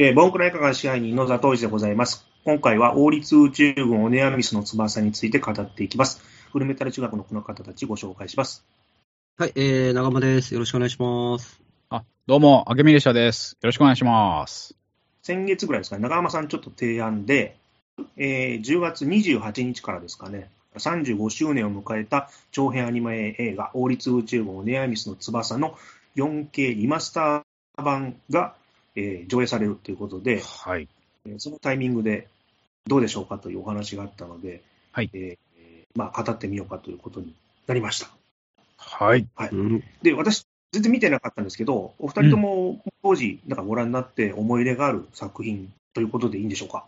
えー、ボンクラ映画館支配人のザトウジでございます。今回は王立宇宙軍オネアミスの翼について語っていきます。フルメタル中学のこの方たちご紹介します。はい、えー、長間です。よろしくお願いします。あ、どうも、あけみ列車です。よろしくお願いします。先月ぐらいですかね、長浜さんちょっと提案で、えー、10月28日からですかね、35周年を迎えた長編アニメ映画、王立宇宙軍オネアミスの翼の 4K リマスター版が、えー上映されるということで、はい。えーそのタイミングでどうでしょうかというお話があったので、はいえーまあ、語ってみようかということになりました。はい。うん、で、私、全然見てなかったんですけど、お二人とも当時、なんかご覧になって思い入れがある作品ということでいいんでしょうか？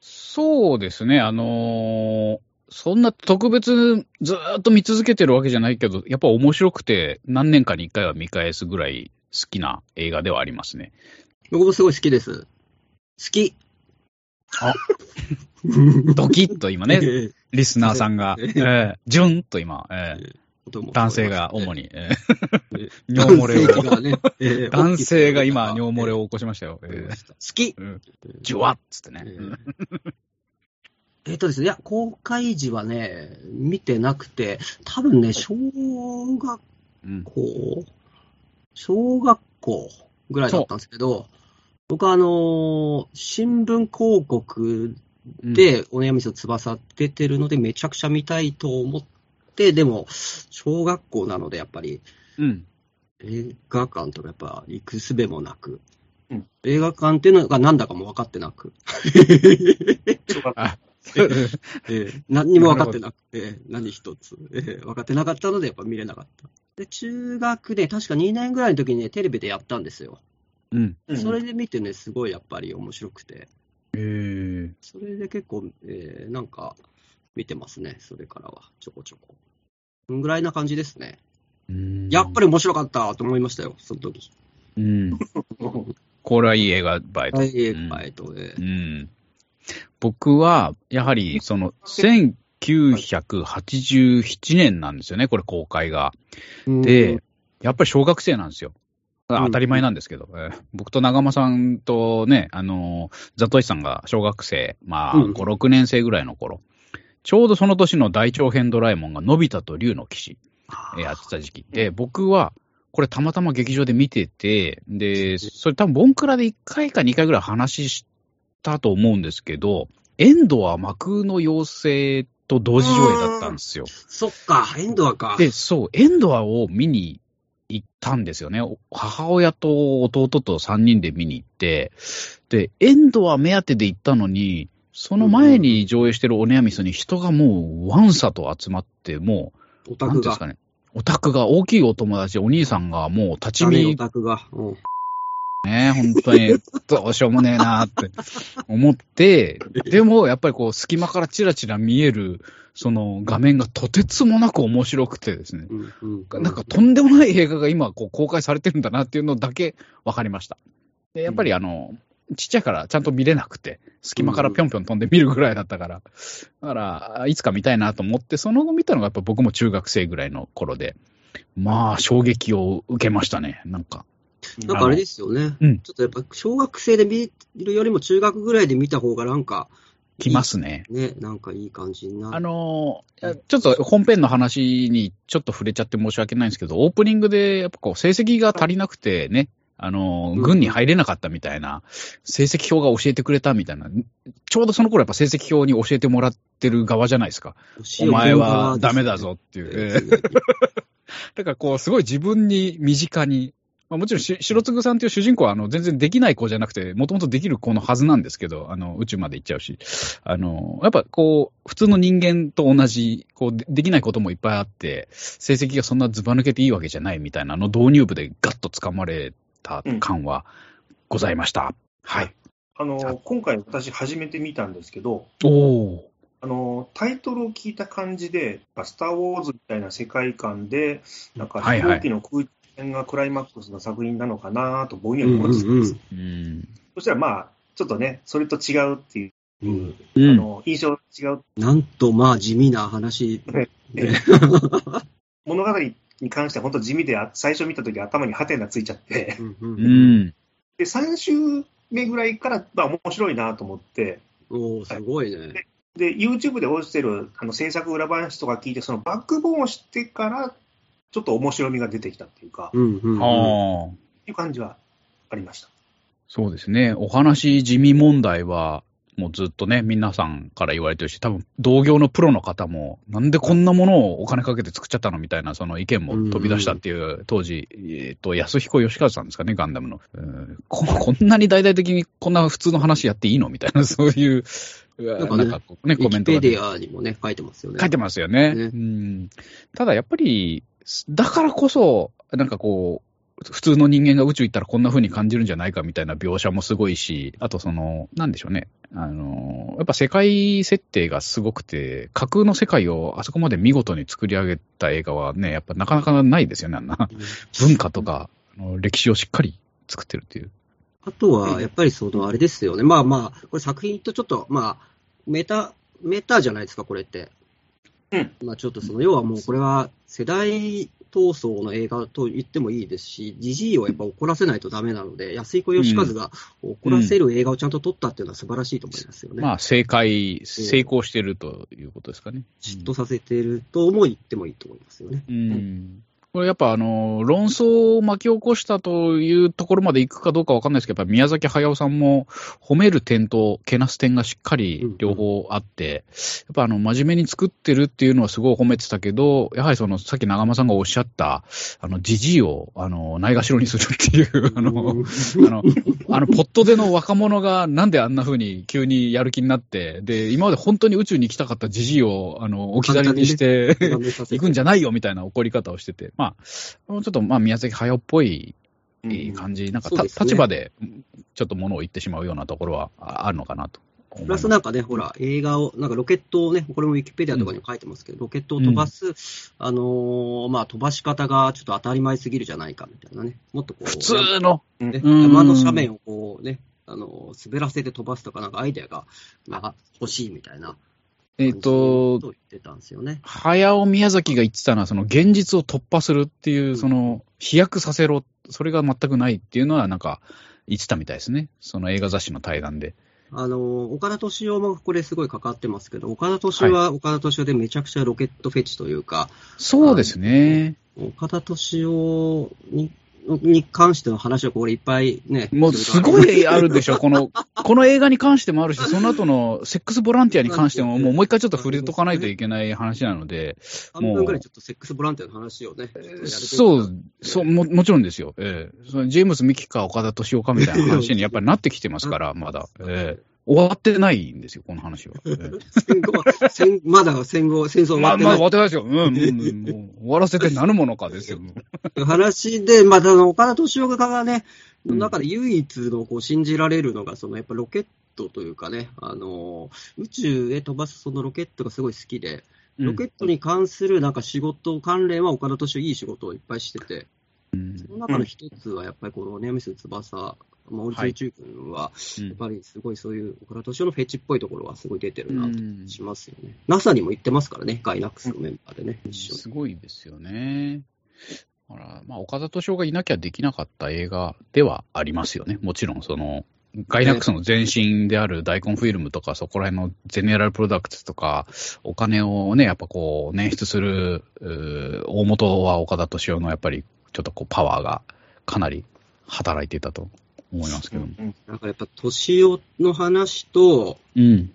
そうですね、あのーそんな特別ずーっと見続けてるわけじゃないけど、やっぱ面白くて、何年かに一回は見返すぐらい好きな映画ではありますね。僕もすごい好きです。好き。あ。ドキッと今ね、えリスナーさんが、ええ。ー、ジュンと今、えーー男性が主に、えーえー 尿漏れを。男性がねえー 男性が今、尿漏れを。を起こしましたよ。えー好き。うん。ジュワッつってね。えっとですね、いや、公開時はね、見てなくて、多分ね、小学うん。校、小学校ぐらいだったんですけど、僕はあのー新聞広告うん。で、お悩みの翼出てるので、めちゃくちゃ見たいと思って、でも、小学校なので、やっぱり、うん。映画館とかやっぱ行くすべもなく、うん。映画館っていうのが何だかも分かってなく、えー何にも分かってなくて、何一つ、えー分かってなかったので、やっぱ見れなかった。で、中学で、確か2年ぐらいの時にね、テレビでやったんですよ。うん。うんそれで見てね、すごいやっぱり面白くて、えーそれで結構、えーなんか、見てますね、それからは、ちょこちょこ。こんぐらいな感じですね。うんやっぱり面白かったと思いましたよ、その時。うん。これはいい映画映えと。はい、映画えと、えうーん。僕は、やはり、その、1987年なんですよね、これ公開が。で、やっぱり小学生なんですよ。当たり前なんですけど、えー。僕と長間さんとね、あのーザトシさんが小学生、まあ、うん5、6年生ぐらいの頃、ちょうどその年の大長編ドラえもんが、のび太と竜の騎士、えーやってた時期。で、僕は、これたまたま劇場で見てて、で、それ多分ボンクラで1回か2回ぐらい話したと思うんですけど、エンドは幕の妖精と同時上映だったんですよ。そっか、エンドアか。で、そう、エンドアを見に行ったんですよね。母親と弟と3人で見に行って、で、エンドア目当てで行ったのに、その前に上映してるオネアミスに人がもうワンサと集まって、もう、オタクがなんていうんですか。ね、オタクが大きいお友達、お兄さんがもう立ちダメオ見タクが？うんね、本当にどうしようもねえなって思って、でもやっぱりこう隙間からチラチラ見えるその画面がとてつもなく面白くてですね、うんうん。なんかとんでもない映画が今こう公開されてるんだなっていうのだけ分かりました。で、やっぱりあの、ちっちゃいからちゃんと見れなくて、隙間からぴょんぴょん飛んで見るぐらいだったから、だから、いつか見たいなと思って、その後見たのがやっぱ僕も中学生ぐらいの頃で、まあ、衝撃を受けましたね、なんか。なんかあれですよね。うん。ちょっとやっぱ小学生で見るよりも中学ぐらいで見た方がなんか、来ますね。ね、なんかいい感じになる。あのーちょっと本編の話にちょっと触れちゃって申し訳ないんですけど、オープニングでやっぱこう成績が足りなくてね、あの軍に入れなかったみたいな、成績表が教えてくれたみたいな、ちょうどその頃やっぱ成績表に教えてもらってる側じゃないですか。お前はダメだぞっていう。ええ だからこう、すごい自分に身近に、まあ、もちろんし白継さんという主人公はあの全然できない子じゃなくて、もともとできる子のはずなんですけど、あの宇宙まで行っちゃうし、あのやっぱこう、普通の人間と同じこうで、できないこともいっぱいあって、成績がそんなずば抜けていいわけじゃないみたいな、あの導入部でガッと掴まれた感はございました。はい。あの、今回私初めて見たんですけど、おお。あの、タイトルを聞いた感じで、スター・ウォーズみたいな世界観で、なんか飛行機の空中戦がクライマックスの作品なのかなとぼんやり思ってたんです。うん。そしたらまあ、ちょっとね、それと違うっていう、うんうん。あの印象が違う。なんとまあ地味な話。物語に関しては本当地味で、あ最初見たとき頭にハテナついちゃって、うんううんん。で、3週目ぐらいから、まあ、面白いなと思って、おおすごいね。で、YouTube で落ちてるあの制作裏話とか聞いて、そのバックボーンを知ってから、ちょっと面白みが出てきたっていうか、っうんうん、うん。ああ。ていう感じはありました。そうですね。お話地味問題は、もうずっとね、皆さんから言われてるし、多分同業のプロの方も、なんでこんなものをお金かけて作っちゃったのみたいな、その意見も飛び出したっていう、当時、えっと、安彦義和さんですかね、ガンダムの。うんここんなに大々的にこんな普通の話やっていいのみたいな、そういう、なんかねなんかこうね、ウィキコメントが出てペディアにもね、書いてますよね。書いてますよね。ねうん、ただやっぱり、だからこそ、なんかこう、普通の人間が宇宙行ったらこんな風に感じるんじゃないかみたいな描写もすごいし、あとその、なんでしょうね。あの、やっぱ世界設定がすごくて、架空の世界をあそこまで見事に作り上げた映画はね、やっぱなかなかないですよね、あんな。文化とか、あの歴史をしっかり作ってるっていう。あとは、やっぱりその、あれですよね。まあまあ、これ作品とちょっと、まあ、メタ、メタじゃないですか、これって。うん。まあちょっとその、要はもうこれは世代闘争の映画と言ってもいいですし、ジジイをやっぱ怒らせないとダメなので、安井子義和が怒らせる映画をちゃんと撮ったっていうのは素晴らしいと思いますよね。まあ、正解、成功してるということですかね。嫉妬させてるとも言ってもいいと思いますよね。うんこれやっぱあの、論争を巻き起こしたというところまで行くかどうかわかんないですけど、やっぱ宮崎駿さんも褒める点とけなす点がしっかり両方あって、やっぱあの、真面目に作ってるっていうのはすごい褒めてたけど、やはりその、さっき長間さんがおっしゃった、あの、じじいを、あの、ないがしろにするっていう、あの、あの、あの、ポットでの若者がなんであんな風に急にやる気になって、で、今まで本当に宇宙に行きたかったじじいを、あの、置き去りにして、行くんじゃないよみたいな怒り方をしてて、まあ、ちょっとまあ宮崎駿っぽい感じ、なんかた、そうですね立場でちょっと物を言ってしまうようなところはああるのかなとプ。ラスなんかね、ほら、映画を、なんかロケットをね、これもウィキペディアとかにも書いてますけど、ロケットを飛ばす、あのーまあ、飛ばし方がちょっと当たり前すぎるじゃないかみたいなね。もっとこう、普通の、ね、うん山の斜面をこうね、あのー滑らせて飛ばすとか、なんかアイデアが、まあ、欲しいみたいなえっ、感じと、と言ってたんですよね。早尾宮崎が言ってたのは、その現実を突破するっていう、その飛躍させろ、それが全くないっていうのは、なんか言ってたみたいですね。その映画雑誌の対談で。あのー岡田敏夫もこれすごい関わってますけど、岡田敏夫は岡田敏夫でめちゃくちゃロケットフェチというか、そうですね。岡田敏夫にに関しての話をこれいっぱいね。もうすごいあるでしょ、この、この映画に関してもあるし、その後のセックスボランティアに関しても、もうもう一回ちょっと触れとかないといけない話なので、半分ぐらいちょっとセックスボランティアの話をね。そう、そう、も、もちろんですよ。ええそのジェームス・ミキか岡田敏夫かみたいな話にやっぱりなってきてますから、まだ。ええ終わってないんですよ、この話は。ええ戦後は戦まだ戦後、戦争終わってない終わってないですよ。うん、うん、うんもう終わらせてなるものかですよ。話で、まあ、あの岡田敏夫がね、うんの中で唯一のこう信じられるのが、そのやっぱロケットというかね、あの宇宙へ飛ばすそのロケットがすごい好きで、ロケットに関するなんか仕事関連は岡田敏夫いい仕事をいっぱいしてて、うんその中の一つはやっぱりこのネアミス翼、まあ、オリツ宇宙軍は、うんやっぱりすごいそういう岡田敏夫のフェチっぽいところはすごい出てるなとうんしますよね。NASA にも行ってますからね、ガイナックスのメンバーでね、一緒に。すごいですよね。だから、まあ、岡田敏夫がいなきゃできなかった映画ではありますよね。もちろん、その、ガイナックスの前身である大根フィルムとか、そこら辺のゼネラルプロダクツとか、お金をね、やっぱこう、捻出する、大元は岡田敏夫のやっぱり、ちょっとこう、パワーがかなり働いていたと思いますけど。うんだからやっぱ敏夫の話と、うん。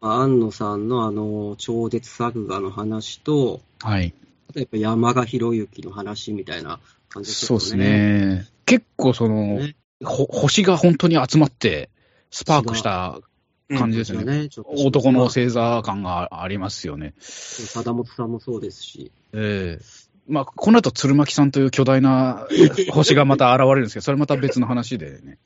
まあ安野さんのあの、超絶作画の話と、はい。あとやっぱ山賀博之の話みたいな感じですそうです。ね。結構その、ねほ星が本当に集まって、スパークした感じですよね。ねちょっと男のまあ星座感がありますよね。貞本さんもそうですし、ええまあ、この後、鶴巻さんという巨大な 星がまた現れるんですけど、それまた別の話でね。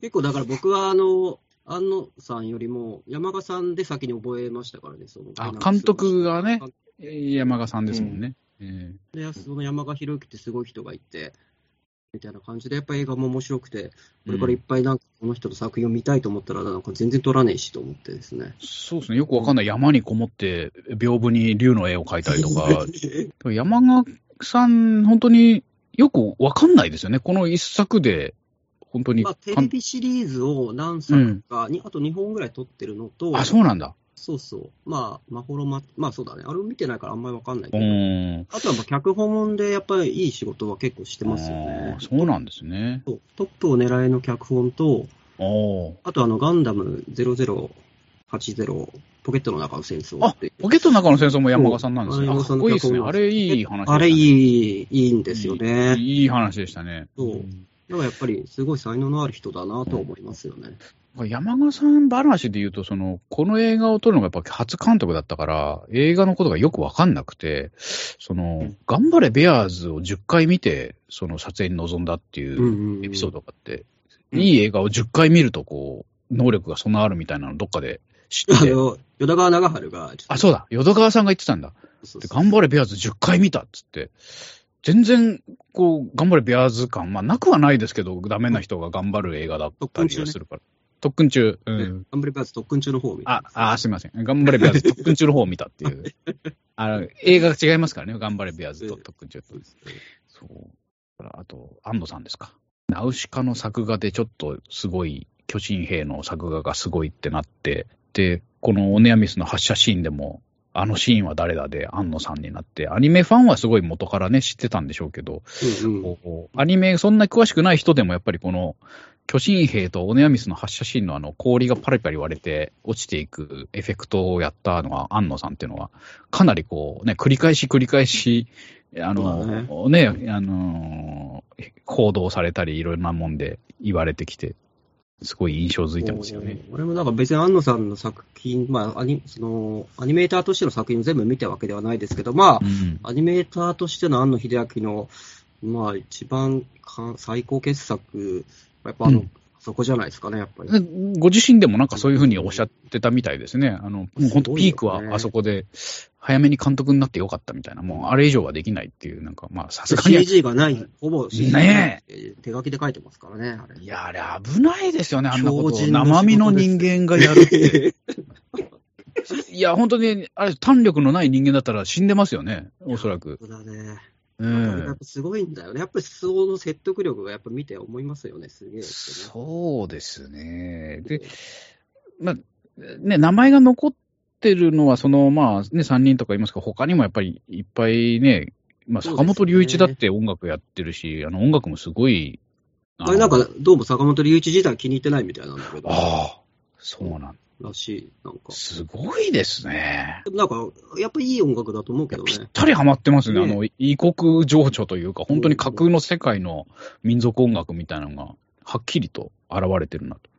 結構だから僕はあの、安野さんよりも山賀さんで先に覚えましたからね、そのあ監督がねえ山賀さんですもんね。えで、その山賀博之ってすごい人がいて、みたいな感じで、やっぱ映画も面白くて、これからいっぱいなんかこの人の作品を見たいと思ったら、なんか全然撮らねえしと思ってですね。そうですね。よくわかんない山にこもって、屏風に竜の絵を描いたりとか、山賀さん、本当によくわかんないですよね。この一作で、本当に。まあ、テレビシリーズを何作かに、あと2本ぐらい撮ってるのと、あ、そうなんだ。そうそう。まあ、まほろま、まあそうだね。あれを見てないからあんまりわかんないけうど。ん。あとはまあ脚本でやっぱりいい仕事は結構してますよねそうなんですね。トップを狙いの脚本と、あとあのガンダム0080ポケットの中の戦争あポケットの中の戦争も山賀さんなんですね。あ、かそう山賀さんのっこいいですあれ、いい話ね。あれいい、いいんですよね。いい話でしたね。そうだからやっぱりすごい才能のある人だなと思いますよね。山賀さん話で言うと、その、この映画を撮るのがやっぱ初監督だったから、映画のことがよくわかんなくて、その、頑張れベアーズを10回見て、その撮影に臨んだっていううんエピソードがあって、うんいい映画を10回見ると、こう、能力が備わるみたいなのどっかで知ってて、あの、淀川長春が、あ、そうだ、淀川さんが言ってたんだ。でそうそう。頑張れベアーズ10回見たっつって、全然、こう、頑張れベアーズ感、まあ、なくはないですけど、ダメな人が頑張る映画だったりはするから。特訓中。うねん。ガンブレバーズ特訓中の方を見てあ、あ、すみません。頑張れベアーズ特訓中の方を見たっていう。あの、映画が違いますからね。頑張れベアーズと特訓中と。そう。あと、安野さんですか。ナウシカの作画でちょっとすごい、巨神兵の作画がすごいってなって、で、このオネアミスの発射シーンでも、あのシーンは誰だで安野さんになって、アニメファンはすごい元からね、知ってたんでしょうけど、うんうん。アニメそんな詳しくない人でもやっぱりこの、巨神兵とオネアミスの発射シーンのあの氷がパリパリ割れて落ちていくエフェクトをやったのは安野さんっていうのは、かなりこうね、繰り返し繰り返し、あの、ね、あの、報道されたりいろんなもんで言われてきて、すごい印象づいてますよね。俺もなんか別に安野さんの作品、まあアニその、アニメーターとしての作品を全部見たわけではないですけど、まあ、うん。アニメーターとしての安野秀明の、まあ、一番か最高傑作、やっぱあの、うんそこじゃないですかね、やっぱり。ご自身でもなんかそういうふうにおっしゃってたみたいですね。あの、もう本当ピークはあそこで、早めに監督になってよかったみたいな、もうあれ以上はできないっていう、なんかまあさすがに。CG がない、ほぼ CG ね手書きで書いてますからね、あれ。いや、あれ危ないですよね、あんなこと。生身の人間がやるって。いや、本当に、あれ、胆力のない人間だったら死んでますよね、おそらく。そうだね。うやっん。ぱすごいんだよね。やっぱりその説得力がやっぱ見て思いますよね、すげえね。そうですね。で、まあ、ね、名前が残ってるのは、その、まあ、ね、3人とかいますけど、他にもやっぱりいっぱいね、まあ、坂本龍一だって音楽やってるし、あの、音楽もすごい、あれなんか、どうも坂本龍一自体気に入ってないみたいなんだけど。ああ、そうなんらしい、なんか。すごいですね。なんか、やっぱいい音楽だと思うけどね。ぴったりハマってますね。ねあの、異国情緒というか、本当に架空の世界の民族音楽みたいなのが、はっきりと現れてるなと。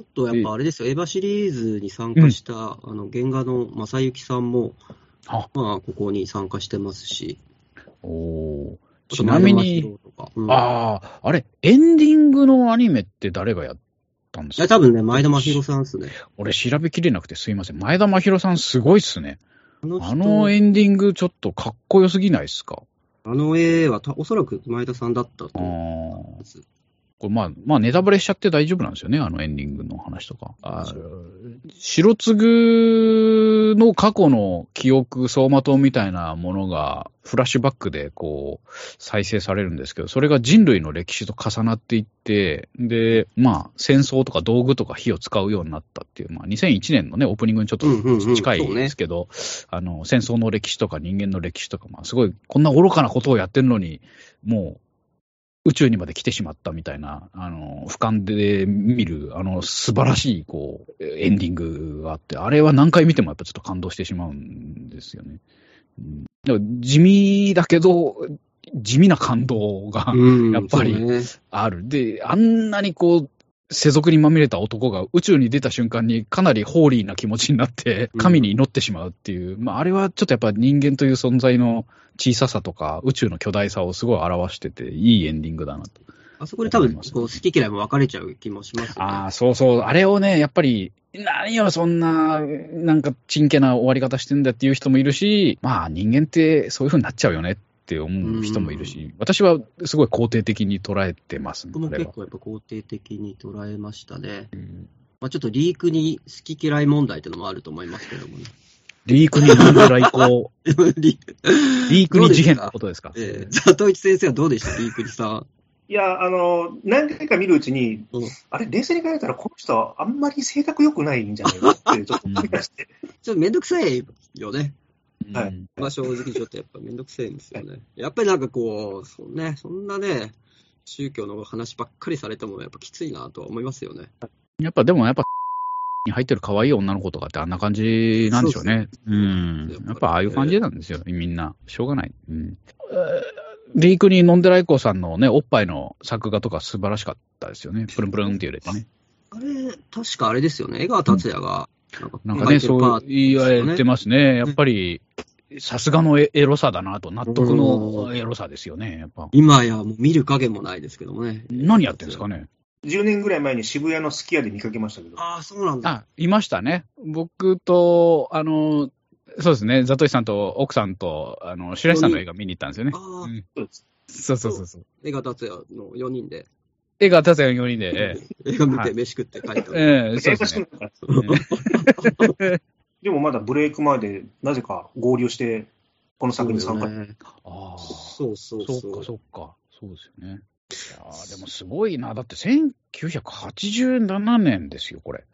あとやっぱあれですよ、エヴァシリーズに参加した、あの、原画の正幸さんも、あまあ、ここに参加してますし。おちなみにうんああ、あれ、エンディングのアニメって誰がやったんですいや、か多分ね、前田真宏さんっすね。俺調べきれなくてすいません。前田真宏さんすごいっすね。あの人あのエンディングちょっとかっこよすぎないっすか？あの絵はたおそらく前田さんだったとあ思いーます。これまあ、まあネタバレしちゃって大丈夫なんですよね、あのエンディングの話とか。あ白継の過去の記憶、走馬灯みたいなものが、フラッシュバックでこう、再生されるんですけど、それが人類の歴史と重なっていって、で、まあ、戦争とか道具とか火を使うようになったっていう、まあ、2001年のね、オープニングにちょっと近いですけど、あの、戦争の歴史とか人間の歴史とか、まあ、すごい、こんな愚かなことをやってるのに、もう、宇宙にまで来てしまったみたいな、あの、俯瞰で見る、あの、素晴らしい、こう、エンディングがあって、あれは何回見てもやっぱちょっと感動してしまうんですよね。うん、だから地味だけど、地味な感動がうんやっぱりある。で、あんなにこう、世俗にまみれた男が宇宙に出た瞬間にかなりホーリーな気持ちになって、神に祈ってしまうっていう、まあ、あれはちょっとやっぱ人間という存在の小ささとか、宇宙の巨大さをすごい表してて、いいエンディングだなと。あそこで多分、こう、好き嫌いも分かれちゃう気もしますよね。ああ、そうそう。あれをね、やっぱり、何よ、そんな、なんか、ちんけな終わり方してんだっていう人もいるし、まあ、人間ってそういう風になっちゃうよねって思う人もいるし、私はすごい肯定的に捉えてますね、僕も。結構やっぱ肯定的に捉えましたね。まあちょっとリークに好き嫌い問題っていうのもあると思いますけどもね。リークになん で来航、リリークに事変ってことですか？えー、ザトイチ先生はどうでした？リークにさん。いや、あの、何回か見るうちに、うんあれ、冷静に考えたら、この人はあんまり性格良くないんじゃないかって、ちょっと思い出して。ちょっとめんどくさいよね。はいうんまあ正直ちょっとやっぱめんどくさいんですよね。やっぱりなんかこう、そ,、ね、そんなね、宗教の話ばっかりされてもやっぱきついなとは思いますよね。やっぱでもやっぱ、に入ってる可愛い女の子とかってあんな感じなんでしょうね。そうんやっぱああいう感じなんですよ、みんな。しょうがない。うん。えーリークに飲んでらいこさんのね、おっぱいの作画とか素晴らしかったですよね。プルンプルンって揺れてね。あれ、確かあれですよね。江川達也が、なんかね、そう言われてまますね。やっぱり、さすがのエエロさだなと、納得のエロさですよね。やっぱ。今やもう見る影もないですけどもね。何やってんですかね。10年ぐらい前に渋谷のすき家で見かけましたけど、ああ、そうなんだ。あ、いましたね。僕と、あの、そうですね、ザトシさんと奥さんと、あの、白石さんの映画見に行ったんですよね。ああうんそうですそうそうそうそう。江川達也の4人で映画達也の4人で、え映画見てはい飯食って帰った。えええそうですね。でもまだブレイク前で、なぜか合流して、この作品に参加。ああ、そうそうそそうう。か、そうか。そうですよね。いやーでもすごいな。だって1987年ですよ、これ。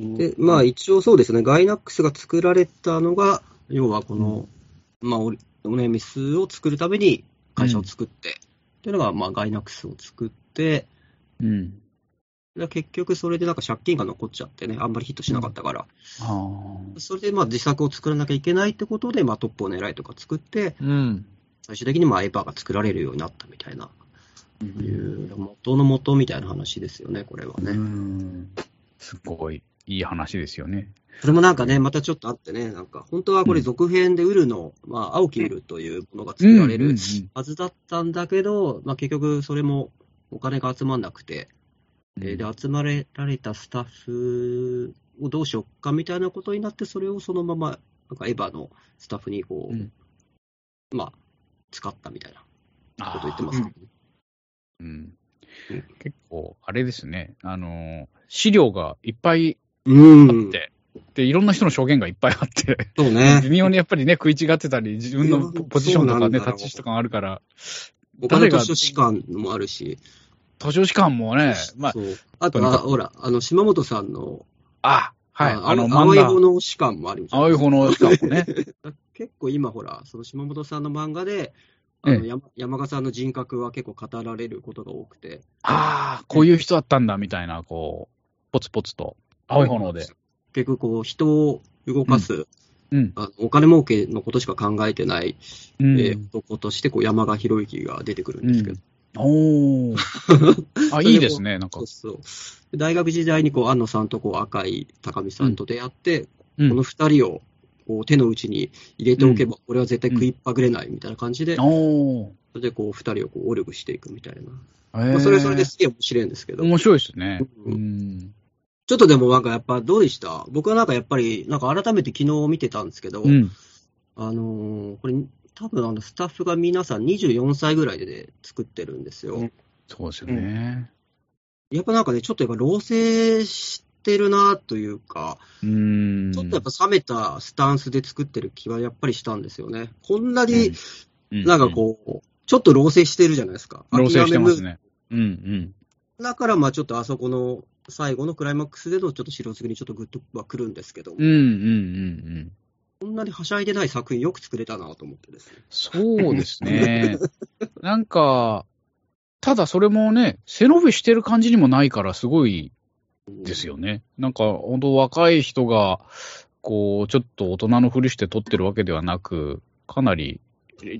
で、まあ一応そうですね、ガイナックスが作られたのが、要はこの、まあオリオネミスを作るために会社を作って、っていうのが、まあガイナックスを作って、うん。で結局それでなんか借金が残っちゃってね、あんまりヒットしなかったから、あそれでまあ自作を作らなきゃいけないってことで、まあトップを狙いとか作って、あ。うん。最終的にまあエヴァが作られるようになったみたいな、いう元の元みたいな話ですよね、これはうね。ん。すごい、いい話ですよね。それもなんかね、またちょっとあってね、なんか、本当はこれ続編でウルの、まあ、青木ウルというものが作られるはずだったんだけど、まあ結局それもお金が集まんなくて、えーで、集まれられたスタッフをどうしようかみたいなことになって、それをそのまま、なんかエヴァのスタッフにこう、うん。まあ、使ったみたいなあこと言ってますけどね。うん。うん。結構、あれですね。あのー、資料がいっぱいうん。あっ。て、で、いろんな人の証言がいっぱいあって、そうね。微妙にやっぱりね、食い違ってたり、自分のポポジションとかね、立ち位置とかがあるから、岡田敏夫士官もあるし、図書士官もね、まあ、あとほら、あの、島本さんの、あ、はい、ああの、青い方の士官もあるじゃん。青い方の士官もね、結構今ほら、その島本さんの漫画で、あのえ山山賀さんの人格は結構語られることが多くて。ああ、こういう人だったんだ、みたいな、こう、ポツポツと、青い炎で。結局こう、人を動かす、うん。あのお金儲けのことしか考えてない、うん。えー男としてこう山賀博之が出てくるんですけど。おー。あ、いいですね、なんかそう。そう。大学時代にこう、安野さんとこう赤井高見さんと出会って、うんこの二人をこう手の内に入れておけば、これは絶対食いっぱぐれないみたいな感じで、おー。それでこう二人をこうオルグしていくみたいな。えまあ、それはそれですげえ面白いんですけど、面白いですね。ううんん。ちょっとでもなんかやっぱどうでした？僕はなんかやっぱり、なんか改めて昨日見てたんですけど、うん。あのーこれ、多分あのスタッフが皆さん24歳ぐらいで作ってるんですよ。うんそうですよね。やっぱなんかね、ちょっとやっぱ老成してるなというか、うん。ちょっとやっぱ冷めたスタンスで作ってる気はやっぱりしたんですよね。こんなにうん、なんかこう、ちょっと老成してるじゃないですか。うん、老成してますね。うんうん。むだからまあちょっとあそこの最後のクライマックスでのちょっと白継ぎにちょっとグッとは来るんですけども、うんうんうんうん。こんなにはしゃいでない作品よく作れたなと思ってですね。そうですね。なんか、ただそれもね、背伸びしてる感じにもないから、すごいですよね。なんか、本当若い人が、こう、ちょっと大人のふりして撮ってるわけではなく、かなり、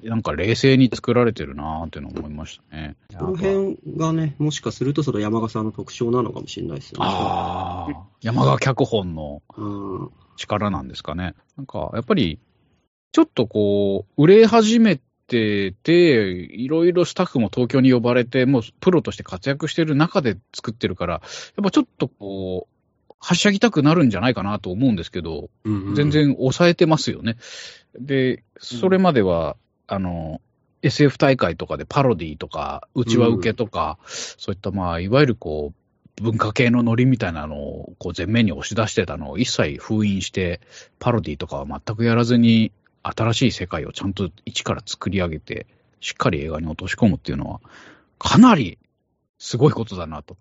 なんか冷静に作られてるなーっていうのを思いましたね。この辺がね、もしかするとその山賀さんの特徴なのかもしれないですよね。ああ、山川脚本のうん。力なんですかね。なんか、やっぱり、ちょっとこう、売れ始めてて、いろいろスタッフも東京に呼ばれて、もうプロとして活躍してる中で作ってるから、やっぱちょっとこう、はしゃぎたくなるんじゃないかなと思うんですけど、うん全。然抑えてますよね。で、それまでは、あの、SF 大会とかでパロディとか、うちわ受けとか、そういったまあ、いわゆるこう、文化系のノリみたいなのをこう前面に押し出してたのを一切封印して、パロディとかは全くやらずに、新しい世界をちゃんと一から作り上げて、しっかり映画に落とし込むっていうのは、かなりすごいことだなと。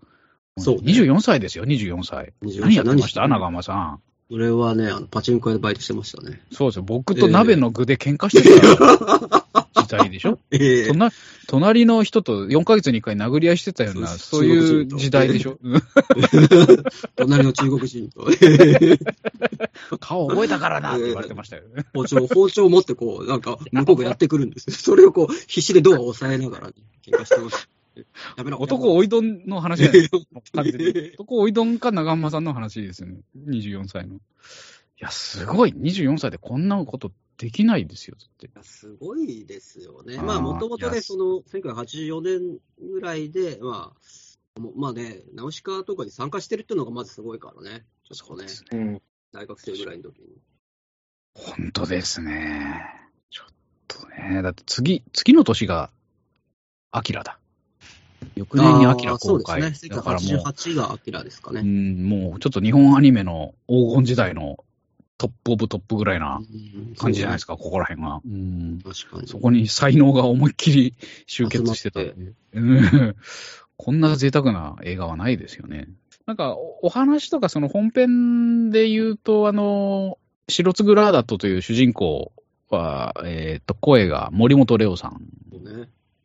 そうね24歳ですよ、24歳。24何やってました？何長浜さん。俺はね、あのパチンコ屋でバイトしてましたね。そうですよ。僕と鍋の具で喧嘩してた時代でしょ、えそんな、隣の人と4ヶ月に1回殴り合いしてたような、そういう時代でしょ？隣の中国人と、顔覚えたからなって言われてましたよね。包丁、包丁を持ってこう、なんか、向こうがやってくるんですよ。それをこう、必死でドアを押さえながら、喧嘩してました。やめろ。男おいどんの話じゃない男おいどんか長浜さんの話ですよね。24歳の。いや、すごい。24歳でこんなことできないですよ、って。すごいですよね。あーまあ、もともとね、その、1984年ぐらいで、まあ、まあね、ナウシカとかに参加してるっていうのがまずすごいからね。ちょっとね、うん。大学生ぐらいの時に。本当ですね。ちょっとね。だって次、次の年が、アキラだ。翌年にアキラ公開。そうですね。だからもう、1988がアキラですかね。うん、もうちょっと日本アニメの黄金時代のトップオブトップぐらいなうん感じじゃないですか、ここら辺が。うん。確かに。そこに才能が思いっきり集結してた こんな贅沢な映画はないですよね。なんか、おお話とかその本編で言うと、あの、白津ラーダットという主人公は、えっ、と、声が森本レオさん。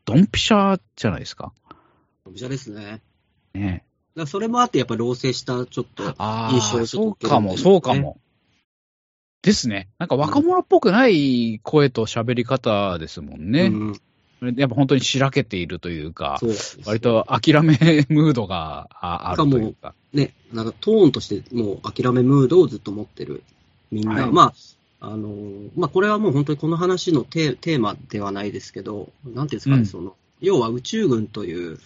ドンピシャじゃないですか。ですね。だかね。らそれもあって、やっぱ老成した、ちょっと、印象をちょっとそうかも、そうかも。ですね。なんか若者っぽくない声と喋り方ですもんね。うんやっぱ本当にしらけているというか、そう。割と諦め ムードがああるというか。ね、なんかトーンとしてもう諦めムードをずっと持ってるみんな、はいまあ、あのーまあ、これはもう本当にこの話のテテーマではないですけど、なんていうんですかね、うんその、要は宇宙軍という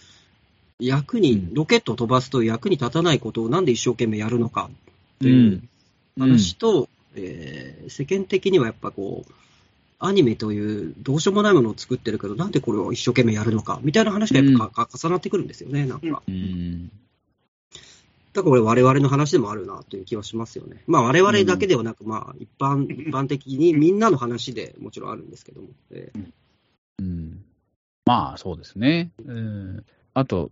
役に、うんロケットを飛ばすという役に立たないことをなんで一生懸命やるのかってう。いうん話と、えー世間的にはやっぱこう、アニメというどうしようもないものを作ってるけど、なんでこれを一生懸命やるのかみたいな話がやっぱか、重なってくるんですよね、なんか。うん。だからこれ我々の話でもあるなという気はしますよね。まあ我々だけではなく、まあ一般、一般的にみんなの話でもちろんあるんですけども。えーうんまあ、そうですね。うん。あと、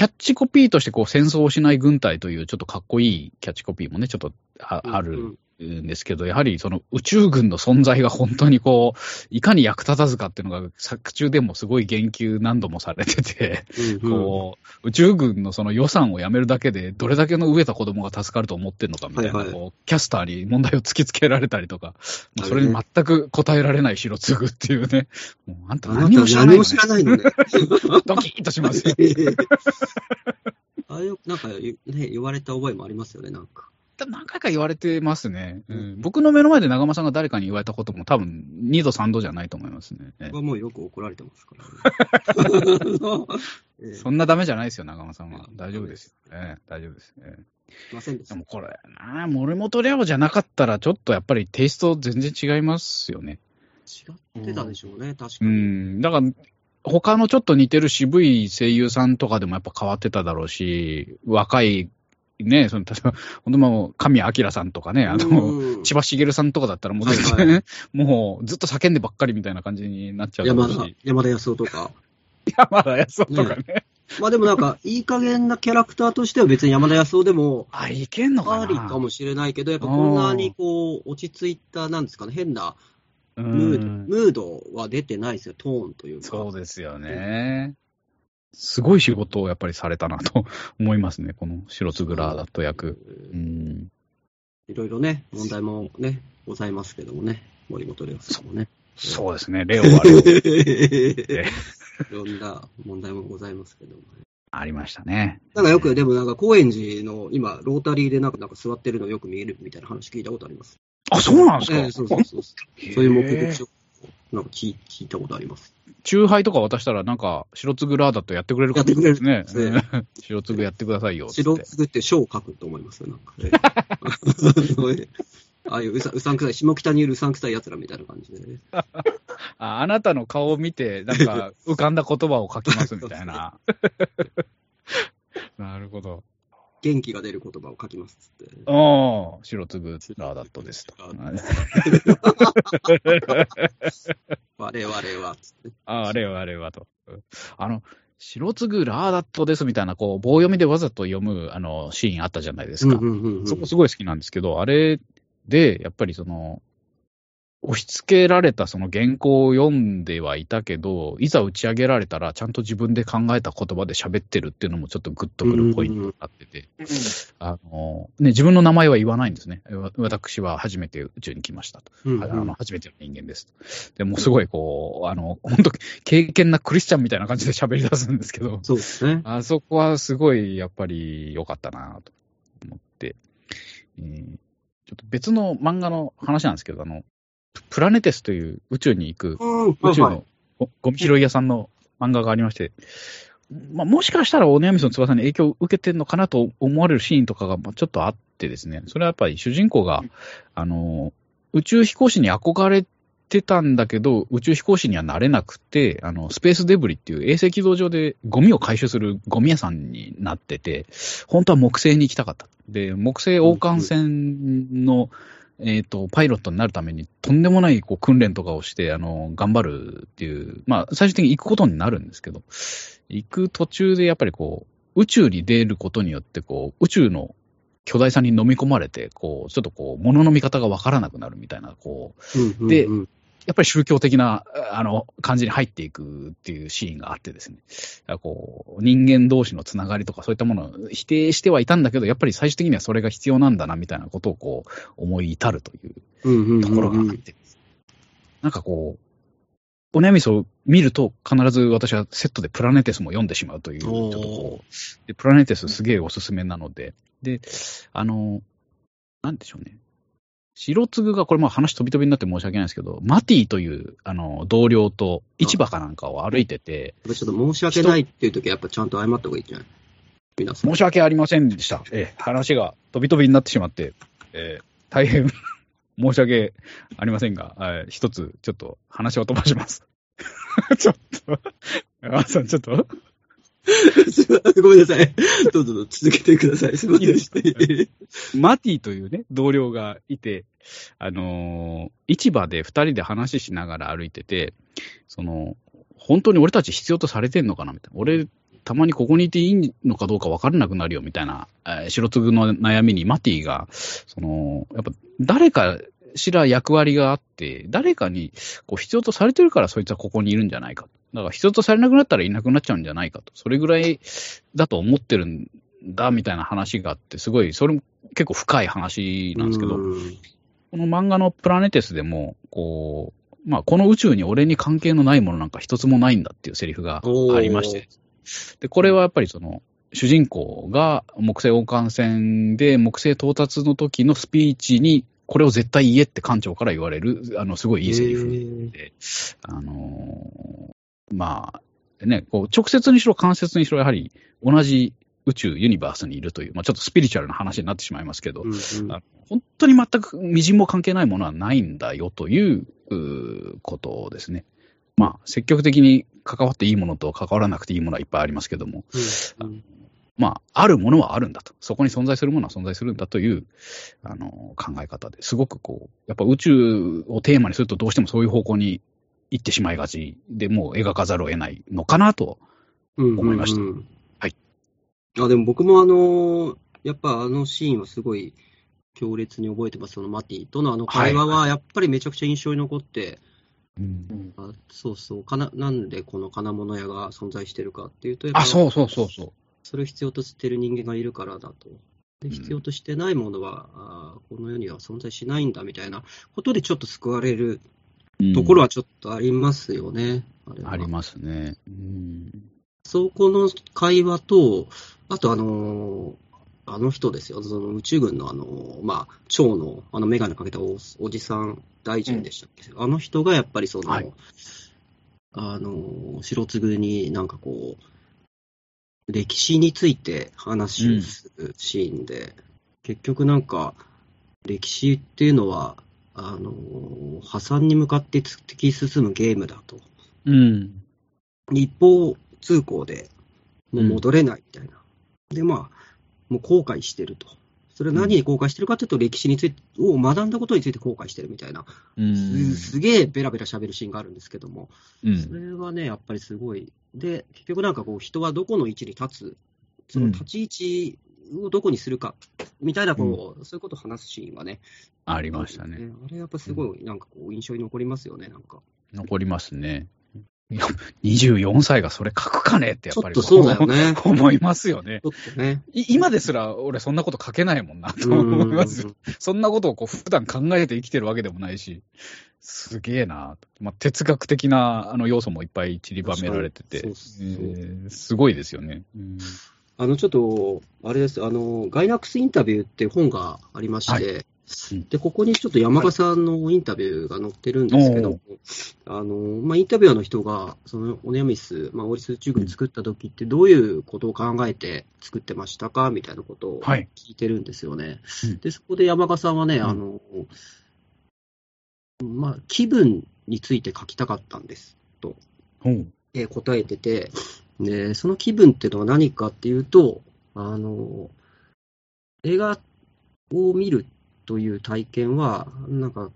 キャッチコピーとしてこう戦争をしない軍隊というちょっとかっこいいキャッチコピーもね、ちょっとあある。うんんですけど、やはりその宇宙軍の存在が本当にこう、いかに役立たずかっていうのが作中でもすごい言及何度もされてて、うんうんこう、宇宙軍のその予算をやめるだけで、どれだけの飢えた子供が助かると思ってんのかみたいな、はいはいこうキャスターに問題を突きつけられたりとか、それにあ全く答えられない白継ぐっていうね、もうあんた何も知らないの、ね何も知、らないのね。ドキッとしますよ。ああいう、なんか、ね、言われた覚えもありますよね、なんか。何回か言われてますね、うん僕の目の前で長間さんが誰かに言われたことも多分2度3度じゃないと思いますね。僕はもうよく怒られてますから、ね そんなダメじゃないですよ、長間さんは。大丈夫ですよ。ええ大丈夫です。ええいませんで。でもこれな、森本レオじゃなかったら、ちょっとやっぱりテイスト全然違いますよね。違ってたでしょうね、確かうに。ん。だから、他のちょっと似てる渋い声優さんとかでもやっぱ変わってただろうし、若い、ね、その、例えば、本当もう、神谷明さんとかね、あの、うん千葉茂さんとかだったらもうはいは もうずっと叫んでばっかりみたいな感じになっちゃう山田山田康夫とか。山田康夫とかね。まあでもなんか、いい加減なキャラクターとしては別に山田康夫でも、あ、いけんのかなありかもしれないけど、やっぱこんなにこう、落ち着いた、なんですかね、変なうムード、ん。ムードは出てないですよ、トーンというか。そうですよね。すごい仕事をやっぱりされたなと 思いますね、この白つぐらだと役。うん。いろいろね、問題もね、ございますけどもね、森本レオさんもね。そうですね、レオはレオいろんな問題もございますけどもね。ありましたね。なんかよく、でもなんか高円寺の今、ロータリーでなんかなんか座ってるのよく見えるみたいな話聞いたことあります。あ、そうなんですか、ええそうそうそう。そういう目撃をなんか聞い聞いたことあります。チューハイとか渡したら、なんか、白つぐらだとやってくれるかもやってくれるですね。白つぐやってくださいよ。白つぐって書を書くと思いますよ、なんか、ね。ああいううさうさんくさい、下北にいるうさんくさい奴らみたいな感じで、ね。ああなたの顔を見て、なんか、浮かんだ言葉を書きますみたいな。なるほど。元気が出る言葉を書きますっつって。おー、白つぐラーダットですと。我々は、つって。ああれはあれはと。あの、白継ぐラーダットですみたいな、こう、棒読みでわざと読む、あの、シーンあったじゃないですか。うんうんうんうんそこすごい好きなんですけど、あれで、やっぱりその、押し付けられたその原稿を読んではいたけど、いざ打ち上げられたら、ちゃんと自分で考えた言葉で喋ってるっていうのもちょっとグッとくるポイントになってて、うんあの、ね、自分の名前は言わないんですね。わ私は初めて宇宙に来ましたと。うんうんあの初めての人間ですと。でもうすごいこう、あの、本当経験なクリスチャンみたいな感じで喋り出すんですけど、そうですね。あそこはすごいやっぱり良かったなと思って、えーちょっと別の漫画の話なんですけど、あの、プラネテスという宇宙に行くうん宇宙はい。のゴゴミ拾い屋さんの漫画がありまして、まあ、もしかしたらオネアミスの翼に影響を受けてるのかなと思われるシーンとかがまあちょっとあってですね、それはやっぱり主人公が、あの、宇宙飛行士に憧れてたんだけど、宇宙飛行士にはなれなくて、あの、スペースデブリっていう衛星軌道上でゴミを回収するゴミ屋さんになってて、本当は木星に行きたかった。で、木星王冠船の、えっ、と、パイロットになるために、とんでもないこう訓練とかをして、あの、頑張るっていう、まあ、最終的に行くことになるんですけど、行く途中でやっぱりこう、宇宙に出ることによって、こう、宇宙の巨大さに飲み込まれて、こう、ちょっとこう、物の見方がわからなくなるみたいな、こう、うんうんうん。でやっぱり宗教的な、あの、感じに入っていくっていうシーンがあってですね。こう、人間同士のつながりとかそういったものを否定してはいたんだけど、やっぱり最終的にはそれが必要なんだな、みたいなことをこう、思い至るといううんうんうんうん。ところがあって、なんかこう、お悩みを見ると必ず私はセットでプラネテスも読んでしまうという、ちょっとこう、でプラネテスすげえおすすめなので、で、あの、なんでしょうね。白継が、これも話飛び飛びになって申し訳ないんですけど、マティという、あの、同僚と市場かなんかを歩いてて、ちょっと申し訳ないっていう時はやっぱちゃんと謝った方がいいんじゃない皆さん。申し訳ありませんでした。ええ、話が飛び飛びになってしまって、ええ、大変 申し訳ありませんが、えー一つ、ちょっと話を飛ばします。ちょっと、あさん、ちょっと、ごめんなさい。どうぞどうぞ続けてください。すいません。いいでマティというね、同僚がいて、あのー市場で二人で話しながら歩いてて、その、本当に俺たち必要とされてんのかなみたいな。俺、たまにここにいていいのかどうか分からなくなるよみたいな、えー白継の悩みにマティが、その、やっぱ誰かしら役割があって、誰かにこう必要とされてるからそいつはここにいるんじゃないか。だから必要とされなくなったらいなくなっちゃうんじゃないかと。それぐらいだと思ってるんだみたいな話があって、すごい、それも結構深い話なんですけど、うん。この漫画のプラネテスでも、こう、まあ、この宇宙に俺に関係のないものなんか一つもないんだっていうセリフがありまして、で、これはやっぱりその、主人公が木星王冠船で木星到達の時のスピーチに、これを絶対言えって館長から言われる、あの、すごいいいセリフで、あのーまあ、ね、こう、直接にしろ間接にしろ、やはり同じ宇宙、ユニバースにいるという、まあ、ちょっとスピリチュアルな話になってしまいますけど、うんうんあ本当に全く微塵も関係ないものはないんだよということですね。まあ、積極的に関わっていいものと関わらなくていいものはいっぱいありますけども、うんまあ、あるものはあるんだと。そこに存在するものは存在するんだという、あの、考え方ですごくこう、やっぱ宇宙をテーマにするとどうしてもそういう方向に行ってしまいがちで、もう描かざるを得ないのかなと。思いましたうんうんうんはい。あ、でも僕もあのーやっぱあのシーンはすごい強烈に覚えてます。そのマティとのあの会話はやっぱりめちゃくちゃ印象に残って、うんあそうそうかな、なんでこの金物屋が存在してるかっていうと、あ、そうそうそうそそれを必要としてる人間がいるからだと。でうん必要としてないものは、あーこの世には存在しないんだみたいなことでちょっと救われるう。ところはちょっとありますよね。あれはありますね。うん。そこの会話と、あとあのーあの人ですよ、その宇宙軍のあのーまあ、蝶の、あのメガネかけたおおじさん、大臣でしたっけ、あの人がやっぱりその、はいあのー白継になんかこう、歴史について話をするシーンで、結局なんか、歴史っていうのは、あのー破産に向かって突き進むゲームだと。うん。一方通行で、もう戻れないみたいな。で、まあ、もう後悔してると。それは何に後悔してるかというと、歴史について、を学んだことについて後悔してるみたいな、うんすすげえベラベラ喋るシーンがあるんですけども、うんそれはね、やっぱりすごい。で、結局なんかこう、人はどこの位置に立つ、その立ち位置をどこにするか、みたいな、こう、そういうことを話すシーンはね。ありましたね。。あれやっぱすごい、なんかこう、印象に残りますよね、なんか。残りますね。いや24歳がそれ書くかねってやっぱりそうだよね思いますよねね。い今ですら俺そんなこと書けないもんなと思いますよ。そんなことをこう普段考えて生きてるわけでもないし、すげえなとまあ、哲学的なあの要素もいっぱい散りばめられてて、えーすごいですよね。うんあの、ちょっと、あれです、あの、ガイナックスインタビューっていう本がありまして、うん。で、ここにちょっと山賀さんのインタビューが載ってるんですけども、あの、まあ、インタビュアーの人が、その、オネアミス、まあ、オリス宇宙軍作った時ってどういうことを考えて作ってましたかみたいなことをはい。聞いてるんですよね。うん。で、そこで山賀さんはね、ん。あの、まあ、気分について書きたかったんです、と。えー答えてて、で、その気分っていうのは何かっていうと、あの、映画を見るという体験は、なんか、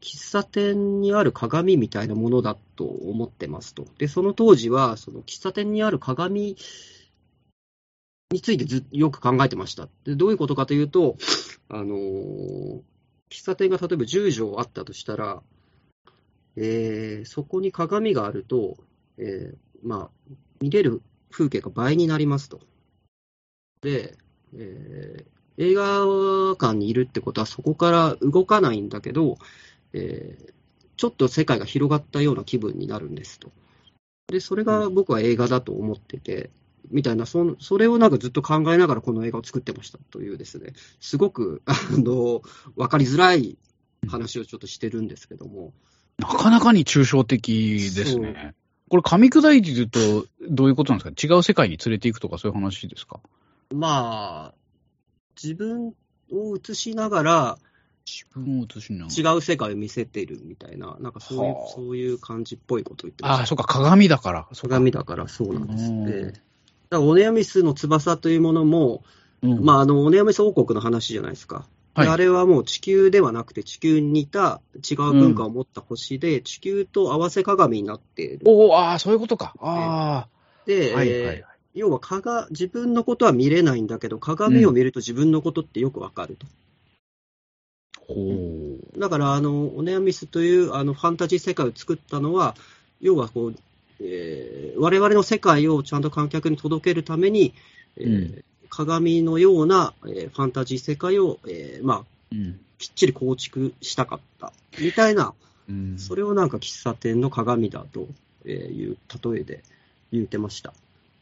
喫茶店にある鏡みたいなものだと思ってますと。で、その当時は、その喫茶店にある鏡についてずよく考えてました。で、どういうことかというと、あの喫茶店が例えば10畳あったとしたら、えーそこに鏡があると、えーまあ、見れる風景が倍になりますと。で、えー映画館にいるってことはそこから動かないんだけど、えーちょっと世界が広がったような気分になるんですと。で、それが僕は映画だと思ってて、みたいな、そんそれをなんかずっと考えながらこの映画を作ってましたというですね、すごく、あの、わかりづらい話をちょっとしてるんですけども、なかなかに抽象的ですね。これ噛み砕いて言うと、どういうことなんですか？違う世界に連れていくとかそういう話ですか？まあ、自分を映しながら自分を映しなが違う世界を見せてるみたいな、なんかそういうはあそういう感じっぽいことを言ってまああ、した。そうか、鏡だから。鏡だからそうなんですうんね。だからオネアミスの翼というものも、うんまあ、あの、オネアミス王国の話じゃないですか。ではいあれはもう地球ではなくて、地球に似た違う文化を持った星で、地球と合わせ鏡になっている。おお、ああ、そういうことか。あで、あ、はいはいえーはい。要はかが自分のことは見れないんだけど、鏡を見ると自分のことってよくわかると。ほう。だから、あの、オネアミスというあのファンタジー世界を作ったのは、要はこう、えー、我々の世界をちゃんと観客に届けるために、え鏡のような、えーファンタジー世界を、えーまあ、うん。きっちり構築したかった。みたいな、うんそれをなんか喫茶店の鏡だという例えで言ってました。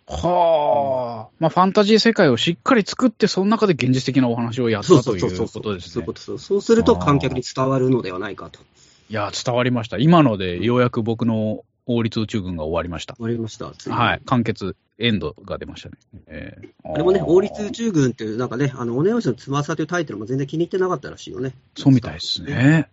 はあ。まあ、ファンタジー世界をしっかり作って、その中で現実的なお話をやったということですね。そうすると観客に伝わるのではないかと。いや、伝わりました。今ので、ようやく僕の王立宇宙軍が終わりました。わかりました。はい。完結、エンドが出ましたね。えーあれもね、王立宇宙宙軍っていう、なんかね、あの、オネオシの翼というタイトルも全然気に入ってなかったらしいよね。そうみたいですね。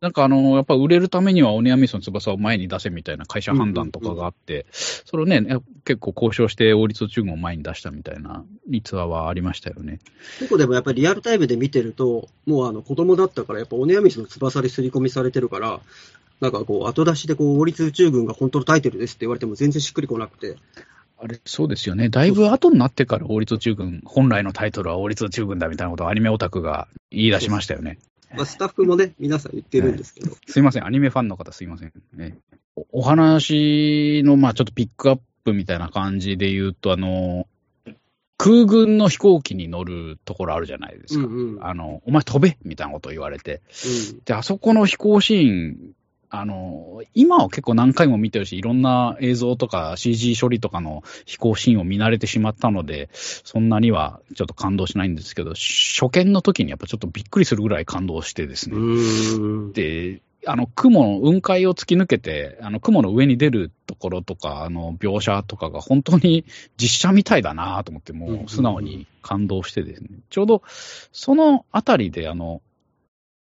なんかあの、やっぱ売れるためにはオネアミスの翼を前に出せみたいな会社判断とかがあって、それをね、や結構交渉して王立宇宙軍を前に出したみたいな逸話はありましたよね。結構でもやっぱりリアルタイムで見てると、もうあの、子供だったから、やっぱオネアミスの翼で刷り込みされてるから、なんかこう、後出しでこう、王立宇宙軍が本当のタイトルですって言われても全然しっくりこなくて、あれ、そうですよね。だいぶ後になってから王立宇宙軍、本来のタイトルは王立宇宙軍だみたいなことをアニメオタクが言い出しましたよね。まあ、スタッフもね、皆さん言ってるんですけど、すいません、アニメファンの方すいません。ね、おお話の、まあちょっとピックアップみたいな感じで言うと、あの、空軍の飛行機に乗るところあるじゃないですか。うんうんあの、お前飛べみたいなことを言われて。うんで、あそこの飛行シーン、あの、今は結構何回も見てるし、いろんな映像とか CG 処理とかの飛行シーンを見慣れてしまったので、そんなにはちょっと感動しないんですけど、初見の時にやっぱちょっとびっくりするぐらい感動してですね。で、あの、雲の雲海を突き抜けて、あの、雲の上に出るところとか、あの、描写とかが本当に実写みたいだなと思って、もう素直に感動してですね。ちょうど、そのあたりで、あの、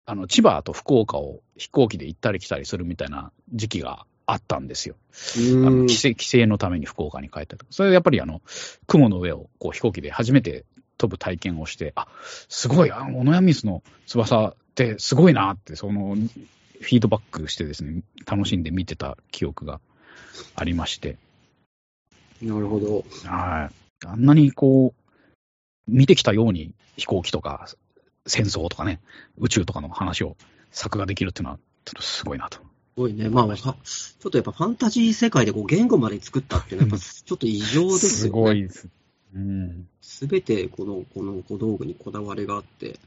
あの、千葉と福岡を飛行機で行ったり来たりするみたいな時期があったんですよ。あのうん帰省帰省のために福岡に帰ったりとか。それはやっぱりあの、雲の上をこう飛行機で初めて飛ぶ体験をして、あすごい、あの、オノヤミスの翼ってすごいなって、その、フィードバックしてですね、楽しんで見てた記憶がありまして。なるほど。はい。あんなにこう、見てきたように飛行機とか戦争とかね、宇宙とかの話を作画できるっていうのは、ちょっとすごいなと。すごいね。まあ、ちょっとやっぱファンタジー世界でこう言語まで作ったっていうのは、やっぱちょっと異常ですよね。すごいです。うん。すべてこの、この小道具にこだわりがあって、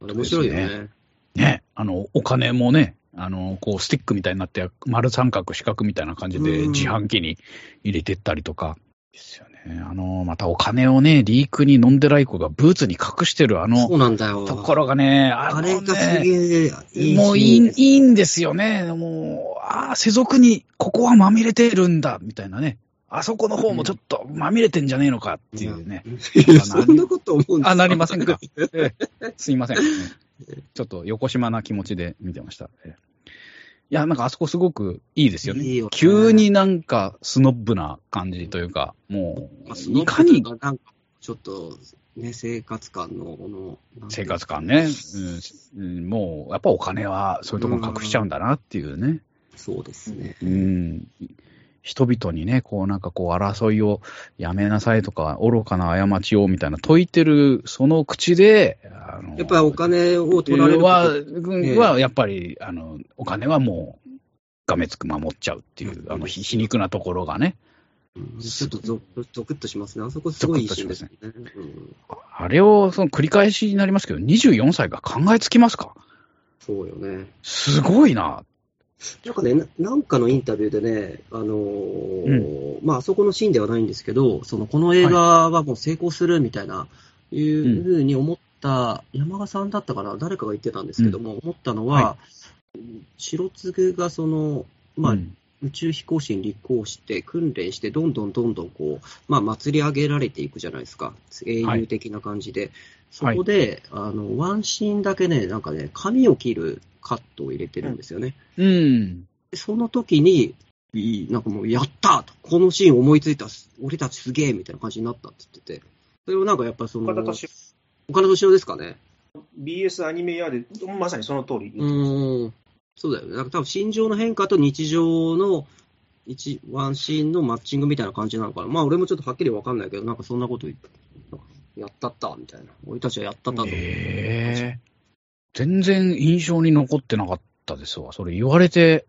あれ面白いよでね。ね、あの、お金もね、あの、こう、スティックみたいになって、丸三角、四角みたいな感じでうん自販機に入れてったりとか。ですよね。あの、またお金をね、リークに飲んでライコがブーツに隠してるあそのうなんだよ。ところがね、あれがすね、げえいいもういいいいんですよね。もう、ああ、世俗にここはまみれてるんだ、みたいなね。あそこの方もちょっとまみれてんじゃねえのかっていうね。いやそんなこと思うんですあ、なりませんか？ええすいません。ちょっと横島な気持ちで見てました。ええいや、なんかあそこすごくいいですよね。いいよね急になんかスノッブな感じというか、もまあ、う、そのいかになんか、ちょっと、ね、生活感の、この、生活感ね、うんうんもう、やっぱお金はそういうところ隠しちゃうんだなっていうね。そうですね。うん。人々にね、こうなんかこう争いをやめなさいとか、愚かな過ちをみたいな説いてるその口で、あのやっぱりお金を取られるは、ことうんええはやっぱり、あの、お金はもう、がめつく守っちゃうっていう、うんあの、ひ皮肉なところがね、うんちょっとゾクゾクッとしますね。あそこすごいいいシーンですね。うんあれを、その繰り返しになりますけど、24歳が考えつきますか？そうよね。すごいな。なんかね、ななんかのインタビューでね、あのーまあ、あそこのシーンではないんですけど、その、この映画はもう成功するみたいな、いうふうに思った、山賀さんだったかな、誰かが言ってたんですけども、思ったのは、は白継がその、まあ、うん宇宙飛行士に立候補して、訓練して、どんどんどんどんこう、まあ、祭り上げられていくじゃないですか。英雄的な感じで。そこで、あの、ワンシーンだけね、なんかね、髪を切るカットを入れてるんですよね。うん。でその時に、いいなんかもう、やったとこのシーン思いついた、俺たちすげえみたいな感じになったって言ってて。それをなんかやっぱその、岡田敏岡田敏夫ですかね。夫 BS アニメやで、まさにその通り。うーん。そうだよね。なんか多分心情の変化と日常の一ワンシーンのマッチングみたいな感じなのかな。まあ俺もちょっとはっきりわかんないけど、なんかそんなことやったったみたいな。俺たちはやったったと。ええ全然印象に残ってなかったですわ。それ言われて、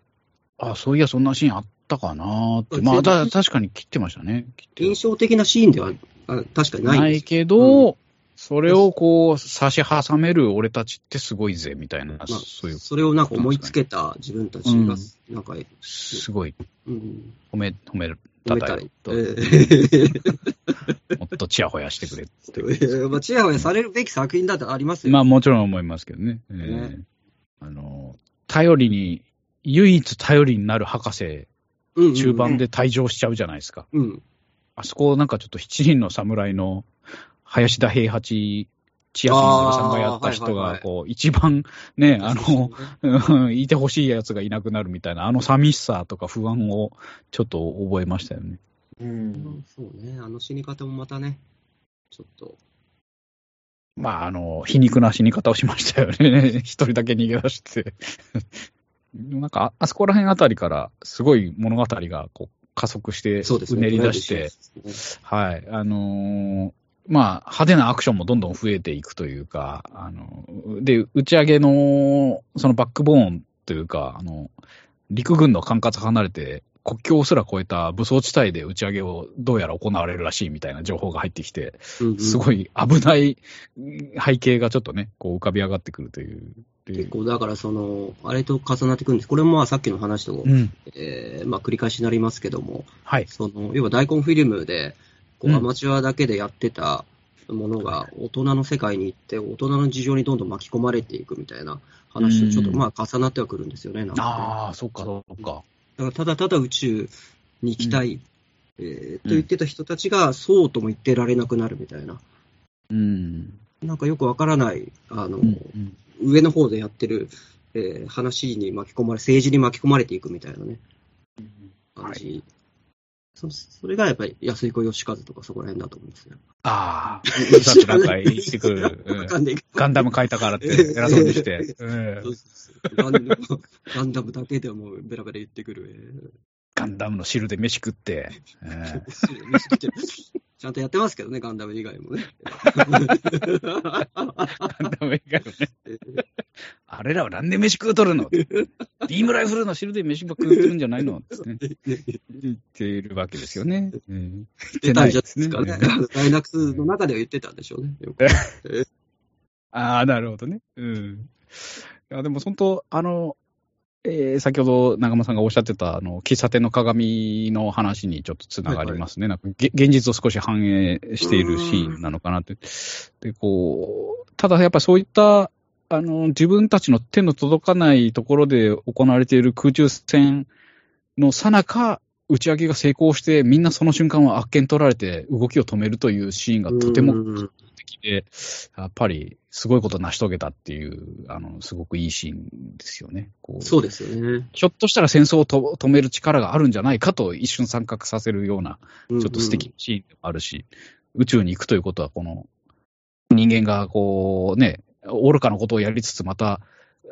あ、そういや、そんなシーンあったかなーって。まあ、た確かに切ってましたね。印象的なシーンではあ確かにないないけど、それをこう、差し挟める俺たちってすごいぜ、みたいな、まあ、そういう、それをなんか思いつけた自分たちが、なんか、すごいうん、褒め、褒め褒め もっとチヤホヤしてくれって。ー まあ、ちやほやされるべき作品だってありますよ。まあもちろん思いますけどね。ええねあの、頼りに、唯一頼りになる博士、うんうん中盤で退場しちゃうじゃないですか。うん。あそこなんかちょっと七人の侍の林田平八、千秋水さんがやった人が、こう、一番ね、あの、うん いてほしいやつがいなくなるみたいな、あの寂しさとか不安をちょっと覚えましたよね。うん。そうね、あの死に方もまたね、ちょっと、まあ、あの、皮肉な死に方をしましたよね。一人だけ逃げ出して。なんか、ああそこら辺あたりから、すごい物語がこう加速して、そうですね。り出して、はい。あのーまあ、派手なアクションもどんどん増えていくというか、あの、で、打ち上げの、そのバックボーンというか、あの、陸軍の管轄離れて、国境すら越えた武装地帯で打ち上げをどうやら行われるらしいみたいな情報が入ってきて、すい。ごい危ない背景がちょっとね、こう浮かび上がってくるという。結構、だからその、あれと重なってくるんです。これもまあさっきの話と、うん。えーまあ繰り返しになりますけども、はい。その、要は大根フィルムで、こううん。アマチュアだけでやってたものが大人の世界に行って、大人の事情にどんどん巻き込まれていくみたいな話とちょっとうんまあ重なってはくるんですよね、なんかね。ああ、そっか、そっか。だからただただ宇宙に行きたい、えーと言ってた人たちが、そうとも言ってられなくなるみたいな、うん。なんかよくわからない、あの、うんうん。上の方でやってる、えー話に巻き込まれ、政治に巻き込まれていくみたいなね、感じ。そそれがやっぱり安井子義和とかそこら辺だと思うんですよ。ああ、さっきなんか言ってくる。ガンダム書いたからって偉そうにして。ガンダムだけでもベラベラ言ってくる。ガンダムの汁で飯食って。ちゃんとやってますけどね、ガンダム以外もね。ガンダム以外もね。あれらはなんで飯食うとるの？ビームライフルの汁で飯ば食うてるんじゃないの？ってね言っているわけですよね。うん言ってないですかね。ダイナックスの中では言ってたんでしょうね。ああ、なるほどね。うん。いや、でも本当、あの、えー先ほど長間さんがおっしゃってた、あの、喫茶店の鏡の話にちょっとつながりますね。なんか、げ現実を少し反映しているシーンなのかなって。で、こう、ただやっぱそういった、あの、自分たちの手の届かないところで行われている空中戦のさなか、打ち上げが成功して、みんなその瞬間はあっけん取られて動きを止めるというシーンがとてもうん的で、やっぱりすごいことを成し遂げたっていう、あの、すごくいいシーンですよね。こうそうですよね。ひょっとしたら戦争をと止める力があるんじゃないかと一瞬参画させるような、ちょちょっと素敵なシーンでもあるし、宇宙に行くということは、この人間がこうね、愚かなことをやりつつ、また、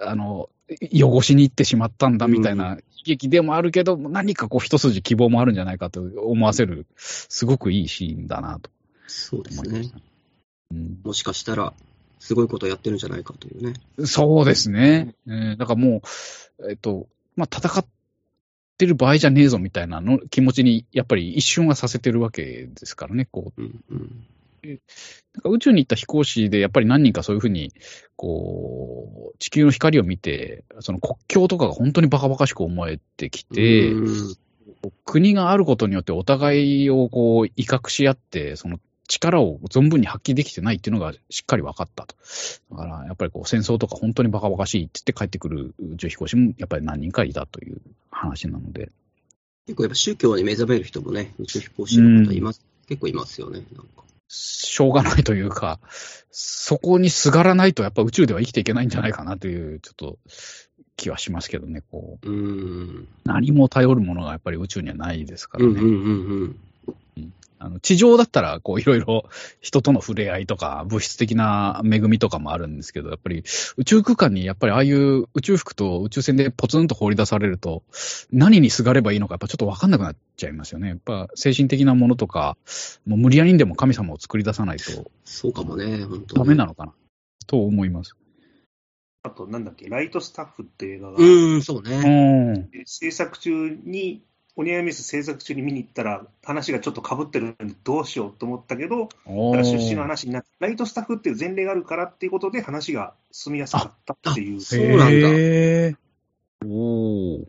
あの、汚しに行ってしまったんだみたいな悲劇でもあるけど、何かこう一筋希望もあるんじゃないかと思わせる、すごくいいシーンだなとそうですね。うんもしかしたら、すごいことをやってるんじゃないかというね。そうですね。えーだからもう、えっと、まあ、戦ってる場合じゃねえぞみたいなの気持ちに、やっぱり一瞬はさせてるわけですからね。こう、うんうんなんか宇宙に行った飛行士で、やっぱり何人かそういうふうに、こう、地球の光を見て、その国境とかが本当にバカバカしく思えてきて、うん国があることによってお互いをこう威嚇し合って、その力を存分に発揮できてないっていうのがしっかり分かったと。だからやっぱりこう戦争とか本当にバカバカしいって言って帰ってくる宇宙飛行士もやっぱり何人かいたという話なので。結構やっぱ宗教に目覚める人もね、宇宙飛行士の方います。結構いますよね。なんかしょうがないというか、そこにすがらないとやっぱ宇宙では生きていけないんじゃないかなという、ちょっと気はしますけどね、こう。うん。何も頼るものがやっぱり宇宙にはないですからね。うんうんうんうん。あの地上だったら、こう、いろいろ人との触れ合いとか、物質的な恵みとかもあるんですけど、やっぱり宇宙空間に、やっぱりああいう宇宙服と宇宙船でポツンと放り出されると、何にすがればいいのか、やっぱちょっとわかんなくなっちゃいますよね。やっぱ精神的なものとか、もう無理やりにでも神様を作り出さないとそうかもね、本当ダメなのかな、と思います。あと、なんだっけ、ライトスタッフっていう映画が、うん、そううね。ん。制作中に、オニアミス制作中に見に行ったら、話がちょっと被ってるんで、どうしようと思ったけど、出資の話になって、ライトスタッフっていう前例があるからっていうことで、話が進みやすかったっていう。そうなんだへーおー。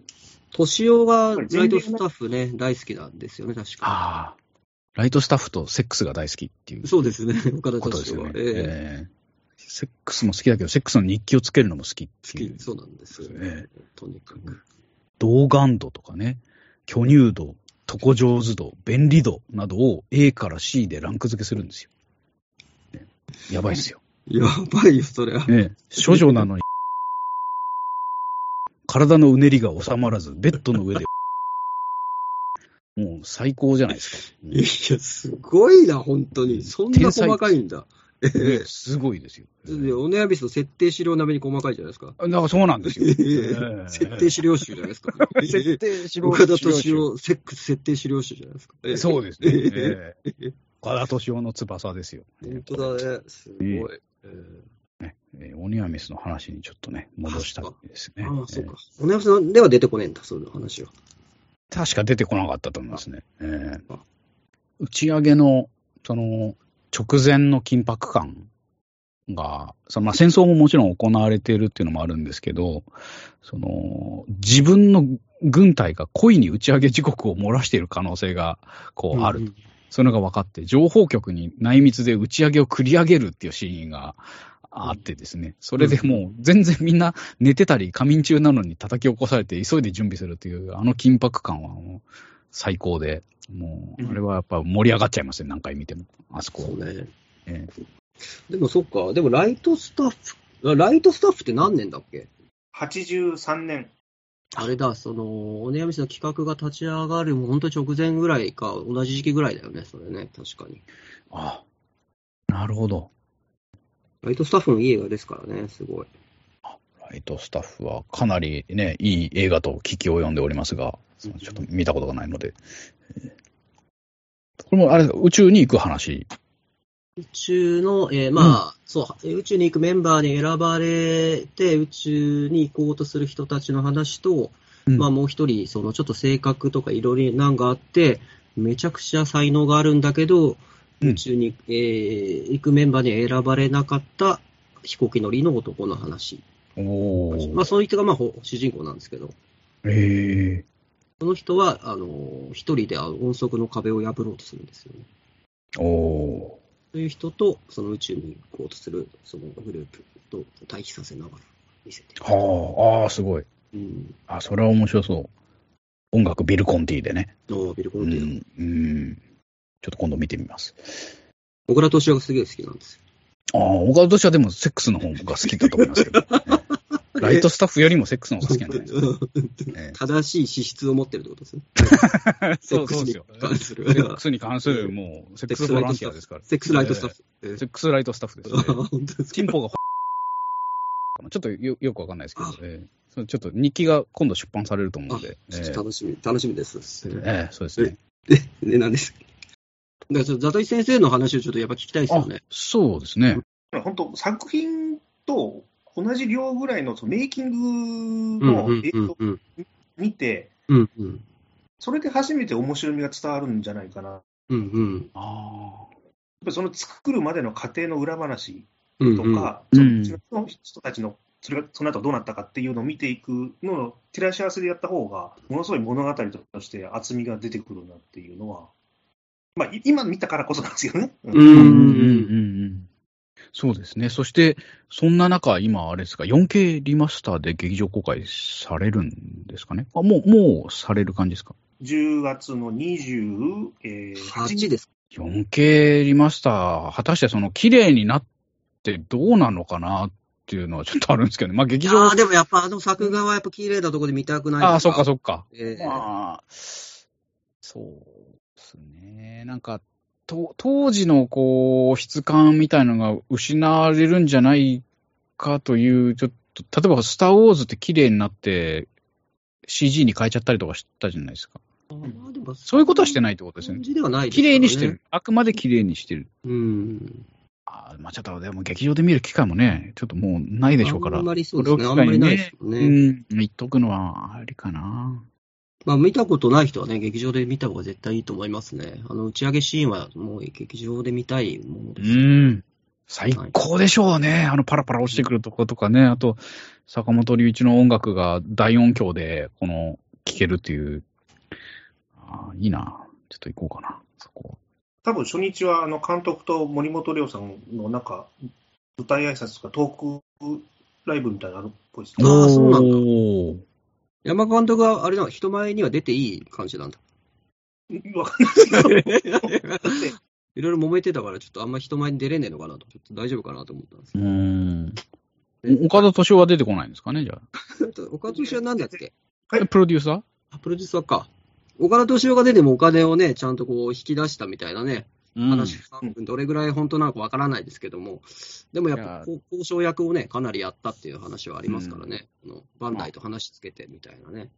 敏夫がライトスタッフね、大好きなんですよね、確か。ああ。ライトスタッフとセックスが大好きっていうそうですね、岡田ことですよね。。敏夫はええええセックスも好きだけど、セックスの日記をつけるのも好きっていう好き、。そうなんですよ。えとにかく。童顔度とかね、巨乳度、床上手度、便利度などを A から C でランク付けするんですよ。ねやばいっすよ。やばいよ、それは。ね処女なのに、体のうねりが収まらず、ベッドの上で、もう最高じゃないですか。いや、すごいな、本当に。そんな細かいんだ。すごいですよ。でオネアビスの設定資料並みに細かいじゃないですか。だからそうなんですよ。設定資料集じゃないですか。設定しろ岡田敏夫、セックス設定資料集じゃないですか。ええそうですね。岡田敏夫の翼ですよ。本当だね。すごい。えええーオニアミスの話にちょっとね、戻したいですね。ああ、そうかえ。オネアビスでは出てこねえんだ、そういう話は。ー確か出てこなかったと思いますね。えーあ打ち上げの、その、直前の緊迫感が、そのまあ、戦争ももちろん行われているっていうのもあるんですけど、その、自分の軍隊が故意に打ち上げ時刻を漏らしている可能性が、こう、ある。うん。そういうのが分かって、情報局に内密で打ち上げを繰り上げるっていうシーンがあってですね、それでもう全然みんな寝てたり仮眠中なのに叩き起こされて急いで準備するっていう、あの緊迫感はもう最高で、もう、あれはやっぱ盛り上がっちゃいますね、何回見ても。あそこそうね。えでもそっか。でもライトスタッフ、ライトスタッフって何年だっけ？83年。あれだ、その、おねやみしの企画が立ち上がる、もう本当直前ぐらいか、同じ時期ぐらいだよね、それね、確かに。あなるほど。ライトスタッフのいい映画ですからね、すごい。ライトスタッフはかなりね、いい映画と聞き及んでおりますが、ちょっと見たことがないので。これもあれ、宇宙に行く話？宇宙の、えーまあ、そう、宇宙に行くメンバーに選ばれて、宇宙に行こうとする人たちの話と、うんまあもう一人、そのちょっと性格とかいろいろ難があって、めちゃくちゃ才能があるんだけど、うん宇宙に、えー行くメンバーに選ばれなかった飛行機乗りの男の話。おー。まあその人がまあほ主人公なんですけど、ええその人は、あの、一人であの音速の壁を破ろうとするんですよね。おー。そういう人と、その宇宙に行こうとする、そのグループと対比させながら見せてる。はあ、ああ、すごい。うん。あ、それは面白そう。音楽ビルコンティでね。のビルコうンティの。ん。うん。ちょっと今度見てみます。小倉敏夫がすげえ好きなんですよ。ああ、岡田としてはでもセックスの方が好きだと思いますけど。ねライトスタッフよりもセックスの方が好きなんじゃないですか。え正しい資質を持ってるってことですね。え そうそうですよ。セックスに関するセックスに関する、もう、セックスボランティアですから。セックスライトスタッフ。ええセックスライトスタッフですね。本当ですチンポがちょっとよよくわかんないですけど、ええそのちょっと日記が今度出版されると思うので、えちょっと楽しみ、楽しみです。えええそうですね。で、で、何です？かだからちょっと、ザトイ先生の話をちょっとやっぱ聞きたいですよね。そうですね。本当、作品と同じ量ぐらいのそのメイキングうんうんの映像をうん見て、うんうん。それで初めて面白みが伝わるんじゃないかな。やっうんうん。ああ。ぱりその作るまでの過程の裏話うんとか、うんその人たちのそれがその後どうなったかっていうのを見ていくのを照らし合わせでやった方が、ものすごい物語として厚みが出てくるなっていうのは、まあ、い今見たからこそなんですけどね。うんう。うんんうんうんうん。そうですね。そして、そんな中、今、あれですか、4K リマスターで劇場公開されるんですかね？あ、もう、もうされる感じですか？10月の28 8日です。4K リマスター、果たしてその綺麗になってどうなのかなっていうのはちょっとあるんですけどね。まあ劇場ああ、でもやっぱあの作画はやっぱ綺麗なところで見たくないですああ、そっかそっか。ええまあ、そうですね。なんか、と当時のこう、質感みたいなのが失われるんじゃないかという、ちょっと、例えば、スター・ウォーズって綺麗になって、CG に変えちゃったりとかしたじゃないですか。そういうことはしてないってことですねではない綺麗にしてる。。あくまで綺麗にしてる。うん。あーまあちょっと、でも劇場で見る機会もね、ちょっともうないでしょうから。あんまりそうですね。これを機会にあんまりないですよね。うん、言っとくのはありかな。まあ見たことない人はね、劇場で見た方が絶対いいと思いますね。あの打ち上げシーンはもう劇場で見たいものうです。ん。最高でしょうね。あのパラパラ落ちてくるとことかね。あと、坂本龍一の音楽が大音響で、この、聴けるっていう。あーいいな。ちょっと行こうかな。そこ。多分初日はあの監督と森本涼さんのなんか舞台挨拶とかトークライブみたいなのあるっぽいですね。あーそうなんだ山監督は、あれなの、人前には出ていい感じなんだ。わかんない。いろいろ揉めてたから、ちょっとあんま人前に出れねえのかなと、ちょっと大丈夫かなと思ったんですうーん。岡田敏夫は出てこないんですかね、じゃけど。岡田敏夫は何だっけ？あ。プロデューサー？あ、プロデューサーか。岡田敏夫が出てもお金をね、ちゃんとこう引き出したみたいなね、話、うんどれぐらい本当なのかわからないですけども、でもやっぱ交渉役をね、かなりやったっていう話はありますからね、あのバンダイと話つけてみたいなね。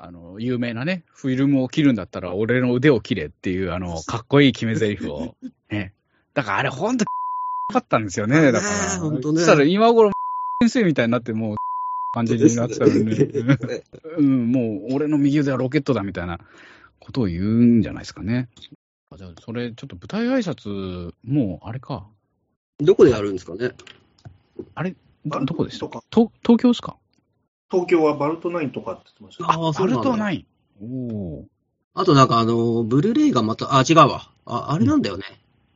あの、有名なね、フィルムを切るんだったら俺の腕を切れっていう、あの、かっこいい決め台詞を。ね。だからあれほんと、かったんですよね。だから。ねほんとねそしたら今頃、先生みたいになってもう、感じになってたね。うん、もう俺の右腕はロケットだみたいなことを言うんじゃないですかね。あじゃあ、それ、ちょっと舞台挨拶、もう、あれか。どこでやるんですかね？どどこですとか東東京ですか？東京はバルトナインとかって言ってましたね。ああ。バルトナイン。おー。あとなんかあの、ブルーレイがまた、あ、違うわ。あ、あれなんだよね。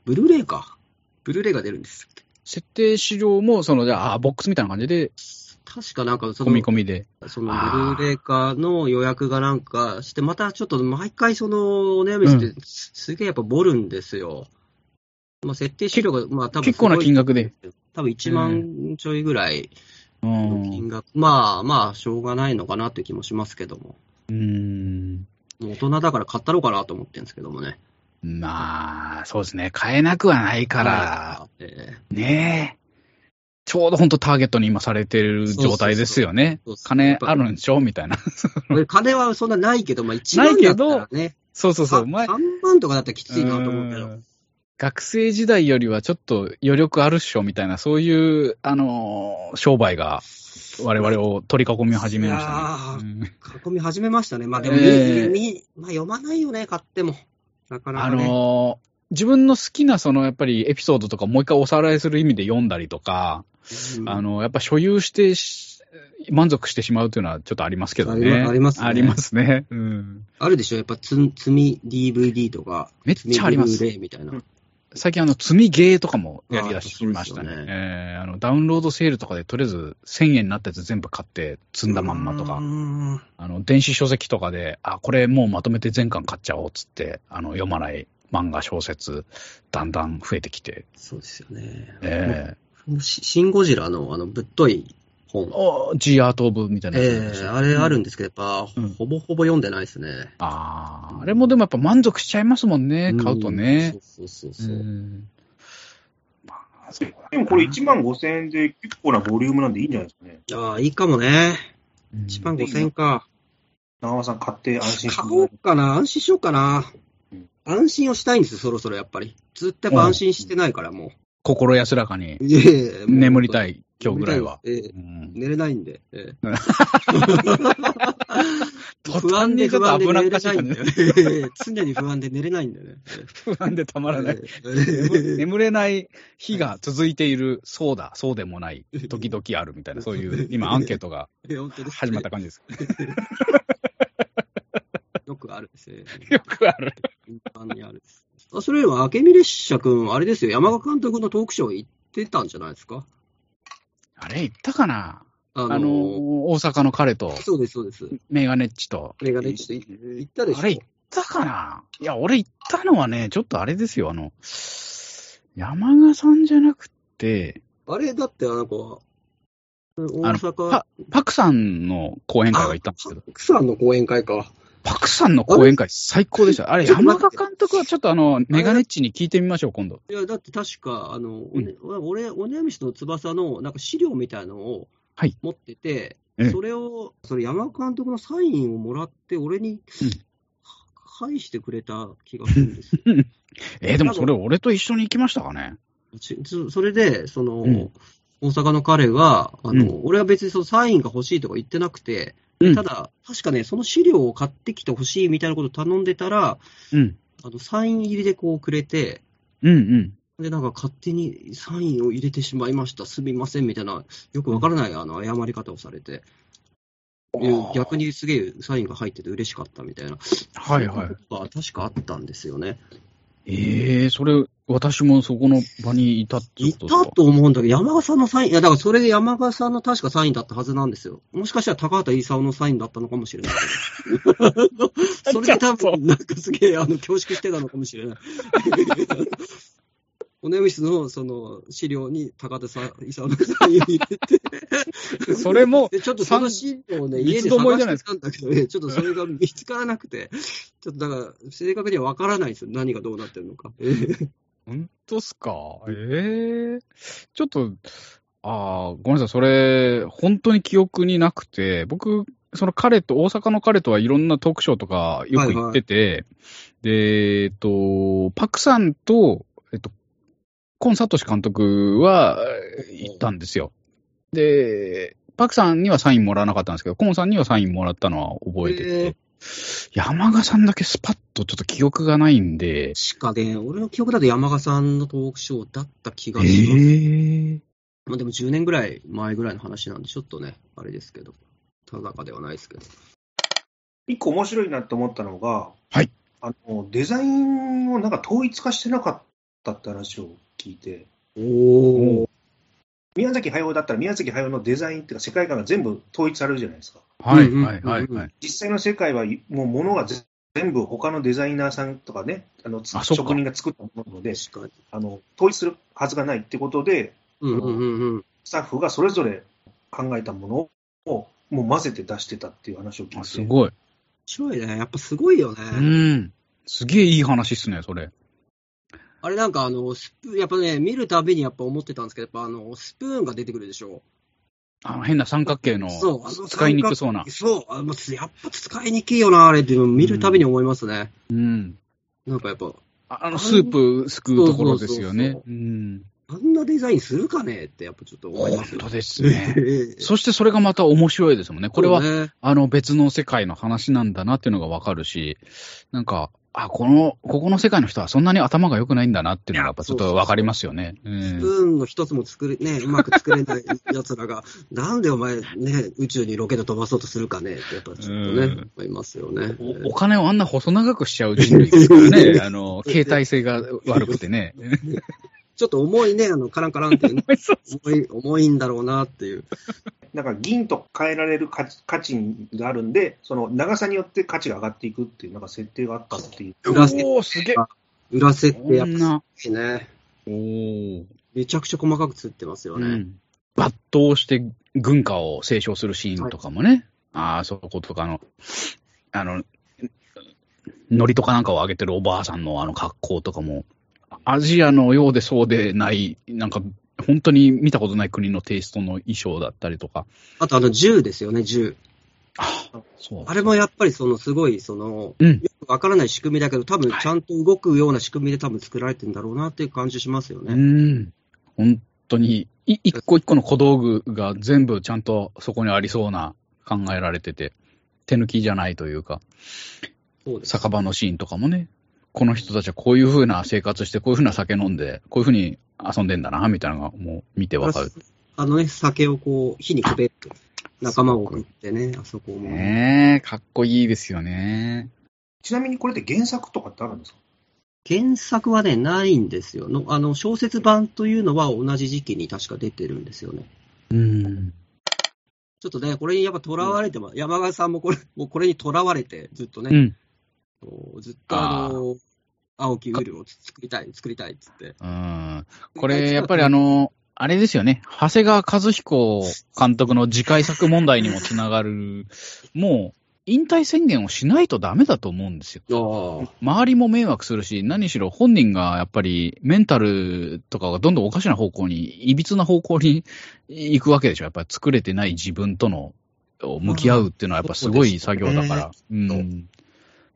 ブルーレイか。ブルーレイが出るんです。設定資料も、その、じゃあ、あボックスみたいな感じで、確かなんかそ込の、み込みで。そのブルーレイ化の予約がなんかして、またちょっと毎回そのお悩みってすすげえやっぱボるんですよ。まあ設定資料が、まあ多分結構な金額で。多分1万ちょいぐらいうん。金額。まあまあ、しょうがないのかなっていう気もしますけども。うん。大人だから買ったろうかなと思ってるんですけどもね。まあ、そうですね。買えなくはないから、えねえ。ちょうど本当ターゲットに今されてる状態ですよね。金あるんでしょ？みたいな。金はそんなないけど、まあ1万だったらね。そうそうそう。3前万とかだったらきついなと思うけど。うん学生時代よりはちょっと余力あるっしょみたいな、そういう、あのー商売が我々を取り囲み始めましたね。囲み始めましたね。まあでも、ええみまあ、読まないよね、買っても。なかなかね。のー自分の好きなそのやっぱりエピソードとかもう一回おさらいする意味で読んだりとか、うんあの、やっぱ所有してし満足してしまうというのはちょっとありますけどね。まありますねありますね。うん。あるでしょ？やっぱつ、積み DVD とか、めっちゃあります積みたいな。うん最近あの、積みゲーとかもやり出しましたね。ねえーあの、ダウンロードセールとかでとりあえず1000円になったやつ全部買って積んだまんまとうか、んあの、電子書籍とかで、あ、これもうまとめて全巻買っちゃおうっつって、あの、読まない漫画小説、だんだん増えてきて、そうですよね。えシン・ゴジラのあのぶっとい本ー、。お G アートオブみたいなやつええあれあるんですけど、やっぱ、うんほぼほぼ読んでないですね。ああ、あれもでもやっぱ満足しちゃいますもんね、買うとね。そうそうそうそう。んまあ、そうでもこれ1万5000円で結構なボリュームなんでいいんじゃないですかね。ああ、いいかもね。うん1万5000円か。長尾さん買って安心買おうかな。安心しようかなうん。安心をしたいんですよ、そろそろやっぱり。ずっとやっぱ安心してないから、も心安らかに眠りたい、今日ぐらいは。ええうん寝れないんで。ええ 途不安で不安で寝れないんだよ。ええ常に不安で寝れないんだよね。不安でたまらない。ええ眠眠れない日が続いている、そうだ、そうでもない、時々あるみたいな、そういう、今アンケートが始まった感じです。よくあるですね。よくある。頻繁にあるです。あそれよりも、明美列車君、あれですよ、山賀監督のトークショー行ってたんじゃないですか？あれ、言ったかな？ああのー、大阪の彼と、そうです、そうです。メガネッチと。メガネちょっと行ったでしょ？あれ言ったかな？いや、俺言ったのはね、ちょっとあれですよ、あの、山賀さんじゃなくて、あれ、だって、なんか、大阪、パパクさんの講演会が行ったんですけど、クさんの講演会か。パクさんの講演会最高でした。あれ、山ちょっと待って。賀監督はちょっとあの、メガネッチに聞いてみましょう、今度。いや、だって確か、あの、うん。おね俺、おねやみしの翼の、なんか資料みたいのをはい。持ってて、ええ。それを、それ山岡監督のサインをもらって、俺に、返してくれた気がするんですよ。えーでもそれ俺と一緒に行きましたかね？ちそそれで、その、うん。大阪の彼が、あの、う俺は別にそのサインが欲しいとか言ってなくて、うんただ、確かね、その資料を買ってきて欲しいみたいなことを頼んでたら、うん。あの、サイン入りでこうくれて、うんうん。で、なんか勝手にサインを入れてしまいました、すみませんみたいな、よくわからないあの謝り方をされて、で逆にすげえサインが入ってて嬉しかったみたいな、はいはい。そううことが確かあったんですよね。ええそれ、私もそこの場にいたっていたこと思うんだけど、山賀さんのサイン、いや、だからそれで山賀さんの確かサインだったはずなんですよ。もしかしたら高畑勲のサインだったのかもしれない。それで多分、なんかすげえ、あの、恐縮してたのかもしれない。おねみしの、その、資料に高田さん、勲のサインを入れて。それもで、ちょっとその資料をね、三家で探してたんだけどね、ちょっとそれが見つからなくて、ちょっとだから、正確にはわからないですよ。何がどうなってるのか。ええ本当っすか？ええちょっと、ああ、ごめんなさい、それ、本当に記憶になくて、僕、その彼と、大阪の彼とはいろんなトークショーとかよく行ってて、で、えっと、パクさんと、えっと、コンサトシ監督はえー行ったんですよ。で、パクさんにはサインもらわなかったんですけど、コンさんにはサインもらったのは覚えてて、え山賀さんだけスパッとちょっと記憶がないんで、確かね、俺の記憶だと山賀さんのトークショーだった気がえします。えまあでも10年ぐらい前ぐらいの話なんで、ちょっとね、あれですけど、定かではないですけど。一個面白いなって思ったのが、はい。あのデザインをなんか統一化してなかったって話を聞いて、お宮崎駿だったら宮崎駿のデザインっていうか世界観が全部統一されるじゃないですか。はい、はい、はい。実際の世界はもう物がぜ全部他のデザイナーさんとかね、あの職人が作ったものなので。あの、統一するはずがないってことで、うんうんうんうん。スタッフがそれぞれ考えたものをもう混ぜて出してたっていう話を聞いて。あすごい。面白いね。やっぱすごいよね。うん。すげえいい話っすね、それ。あれなんかあの、スプやっぱね、見るたびにやっぱ思ってたんですけど、やっぱあの、スプーンが出てくるでしょ。あの変な三角形のそう、あの使いにくそうな。そう、あもうやっぱ使いにくいよな、あれっていうのを見るたびに思いますね。うん。なんかやっぱ、ああの、スープすくうところですよね。あんなデザインするかねってやっぱちょっと思いますよ。本当ですね。え えそしてそれがまた面白いですもんね。これは、ねあの別の世界の話なんだなっていうのがわかるし、なんか、あ、この、ここの世界の人はそんなに頭が良くないんだなっていうのがやっぱちょっとわかりますよね。うスプん。ーンの一つも作れ、ね、うまく作れない奴らが、なんでお前ね、宇宙にロケット飛ばそうとするかねって、やっぱちょっとねうん、思いますよね。おお金をあんな細長くしちゃう人類ですからね。あの、携帯性が悪くてね。ちょっと重いね、あの、カランカランって、ね、重い、重いんだろうなっていう。だから銀と変えられる価値価値があるんで、その長さによって価値が上がっていくっていう、なんか設定があったっていう。裏設おー、すげえ。裏設定やっぱこんな。すね。おー。めちゃくちゃ細かく作ってますよね。うん。抜刀して軍歌を斉唱するシーンとかもね。ああ、そことかの、あの、ノリとかなんかをあげてるおばあさんのあの格好とかも、アジアのようでそうでない、なんか、本当に見たことない国のテイストの衣装だったりとか。あとあの銃ですよね、銃。あそう。あれもやっぱりそのすごい、その、うんよくわからない仕組みだけど、多分ちゃんと動くような仕組みで多分作られてるんだろうなっていう感じしますようね。ん。本当に、い一個一個の小道具が全部ちゃんとそこにありそうな考えられてて、手抜きじゃないというか。そうです。酒場のシーンとかもね、この人たちはこういう風な生活して、こういう風な酒飲んで、こういう風に遊んでんだな、みたいなのがもう見てわかる。あのね、酒をこう、火にくべって、仲間を送ってね、あそこも。ねえ、かっこいいですよね。ちなみにこれって原作とかってあるんですか？原作はね、ないんですよ。のあの、小説版というのは同じ時期に確か出てるんですよね。うん。ちょっとね、これにやっぱ囚われてます。山川さんもこれ、もうこれに囚われて、ずっとね、うん。ずっとあの、青木ウールを作りたい、作りたいっつって。うん。これ、やっぱりあの、あれですよね。長谷川和彦監督の次回作問題にもつながる、もう、引退宣言をしないとダメだと思うんですよ。ああ。周りも迷惑するし、何しろ本人がやっぱりメンタルとかがどんどんおかしな方向に、いびつな方向に行くわけでしょ。やっぱり作れてない自分との、向き合うっていうのはやっぱすごい作業だから。うん。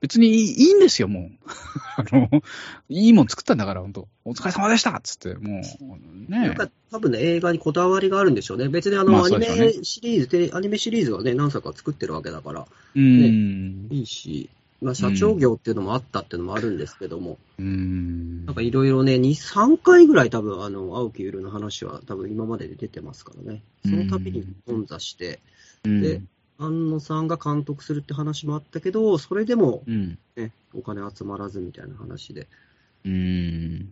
別にいいんですよ、もう。あの、いいもん作ったんだから、本当お疲れ様でしたっつって、もう、ねやっぱ多分ね、映画にこだわりがあるんでしょうね。別にあの、まあアニメシリーズ、アニメシリーズはね、何作か作ってるわけだから、うん。いいし、まあ、社長業っていうのもあったっていうのもあるんですけども、うん。なんかいろいろね、2、3回ぐらい多分、あの、青木ゆるの話は多分今までで出てますからね。その度に頓挫して、うんで、安野さんが監督するって話もあったけど、それでもうん。ね、お金集まらずみたいな話で。うん。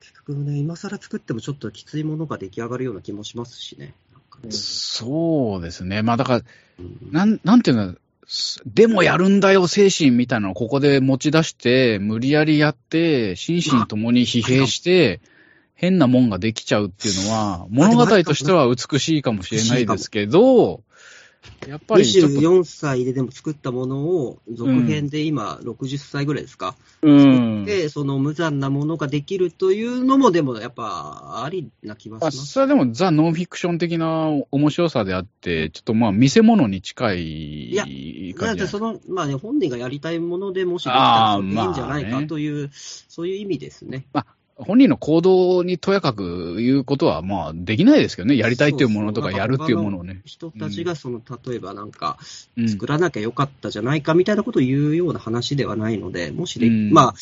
結局ね、今更作ってもちょっときついものが出来上がるような気もしますしね。ねそうですね。まあだから、うんなん、なんていうの、すでもやるんだよ精神みたいなのをここで持ち出して、無理やりやって、心身ともに疲弊して、変なもんができちゃうっていうのは、物語としては美しいかもしれないですけど、やっぱりちょっと、24歳ででも作ったものを、続編で今、60歳ぐらいですか、うん。で、その無残なものができるというのも、でもやっぱありな気はしまあ、ます。それはでもザ・ノンフィクション的な面白さであって、ちょっとまあ見せ物に近いや感じだってその、まあね、本人がやりたいものでもしできたらいいんじゃないまあねかという、そういう意味ですね。本人の行動にとやかく言うことはまあできないですけどね。やりたいっていうものとかやるっていうものをね。人たちがその、例えばなんか、うん作らなきゃよかったじゃないかみたいなことを言うような話ではないので、もしで、うんまあ、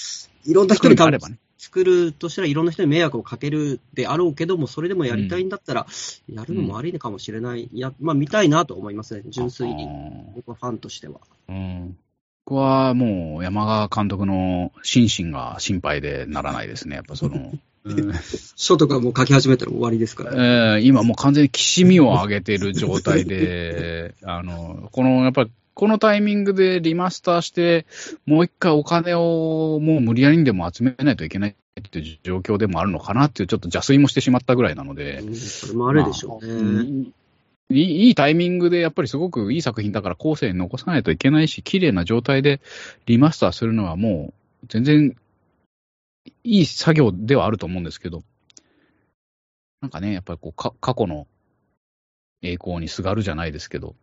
いろんな人に多分あればね。作るとしたらいろんな人に迷惑をかけるであろうけども、それでもやりたいんだったら、やるのも悪いのかもしれない。いや、まあ見たいなと思いますね、純粋に。あ僕はファンとしては。ーうん。僕はもう山川監督の心身が心配でならないですね。やっぱその、うん書とかもう書き始めたら終わりですから。えー今もう完全にきしみを上げてる状態で、あの、この、やっぱり、このタイミングでリマスターして、もう一回お金をもう無理やりにでも集めないといけないっていう状況でもあるのかなっていう、ちょっと邪推もしてしまったぐらいなので。うんそれもあるでしょうね。いいいいタイミングで、やっぱりすごくいい作品だから後世に残さないといけないし、綺麗な状態でリマスターするのはもう全然いい作業ではあると思うんですけど、なんかね、やっぱりこうか過去の栄光にすがるじゃないですけど、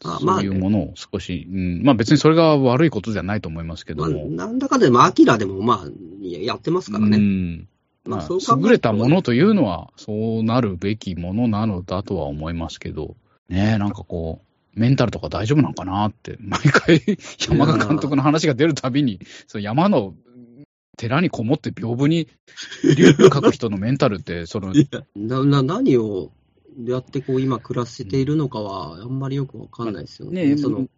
そういうものを少し、うん、まあ別にそれが悪いことじゃないと思いますけどまあ、も、なんだかんだでも、アキラでもまあ、やってますからうね。んまあ優れたものというのは、そうなるべきものなのだとは思いますけど、ねえ、なんかこう、メンタルとか大丈夫なのかなって、毎回、山賀監督の話が出るたびに、その山の寺にこもって屏風に竜を書く人のメンタルって、その、なな何をやってこう今暮らせているのかは、あんまりよくわかんないですよね。ねその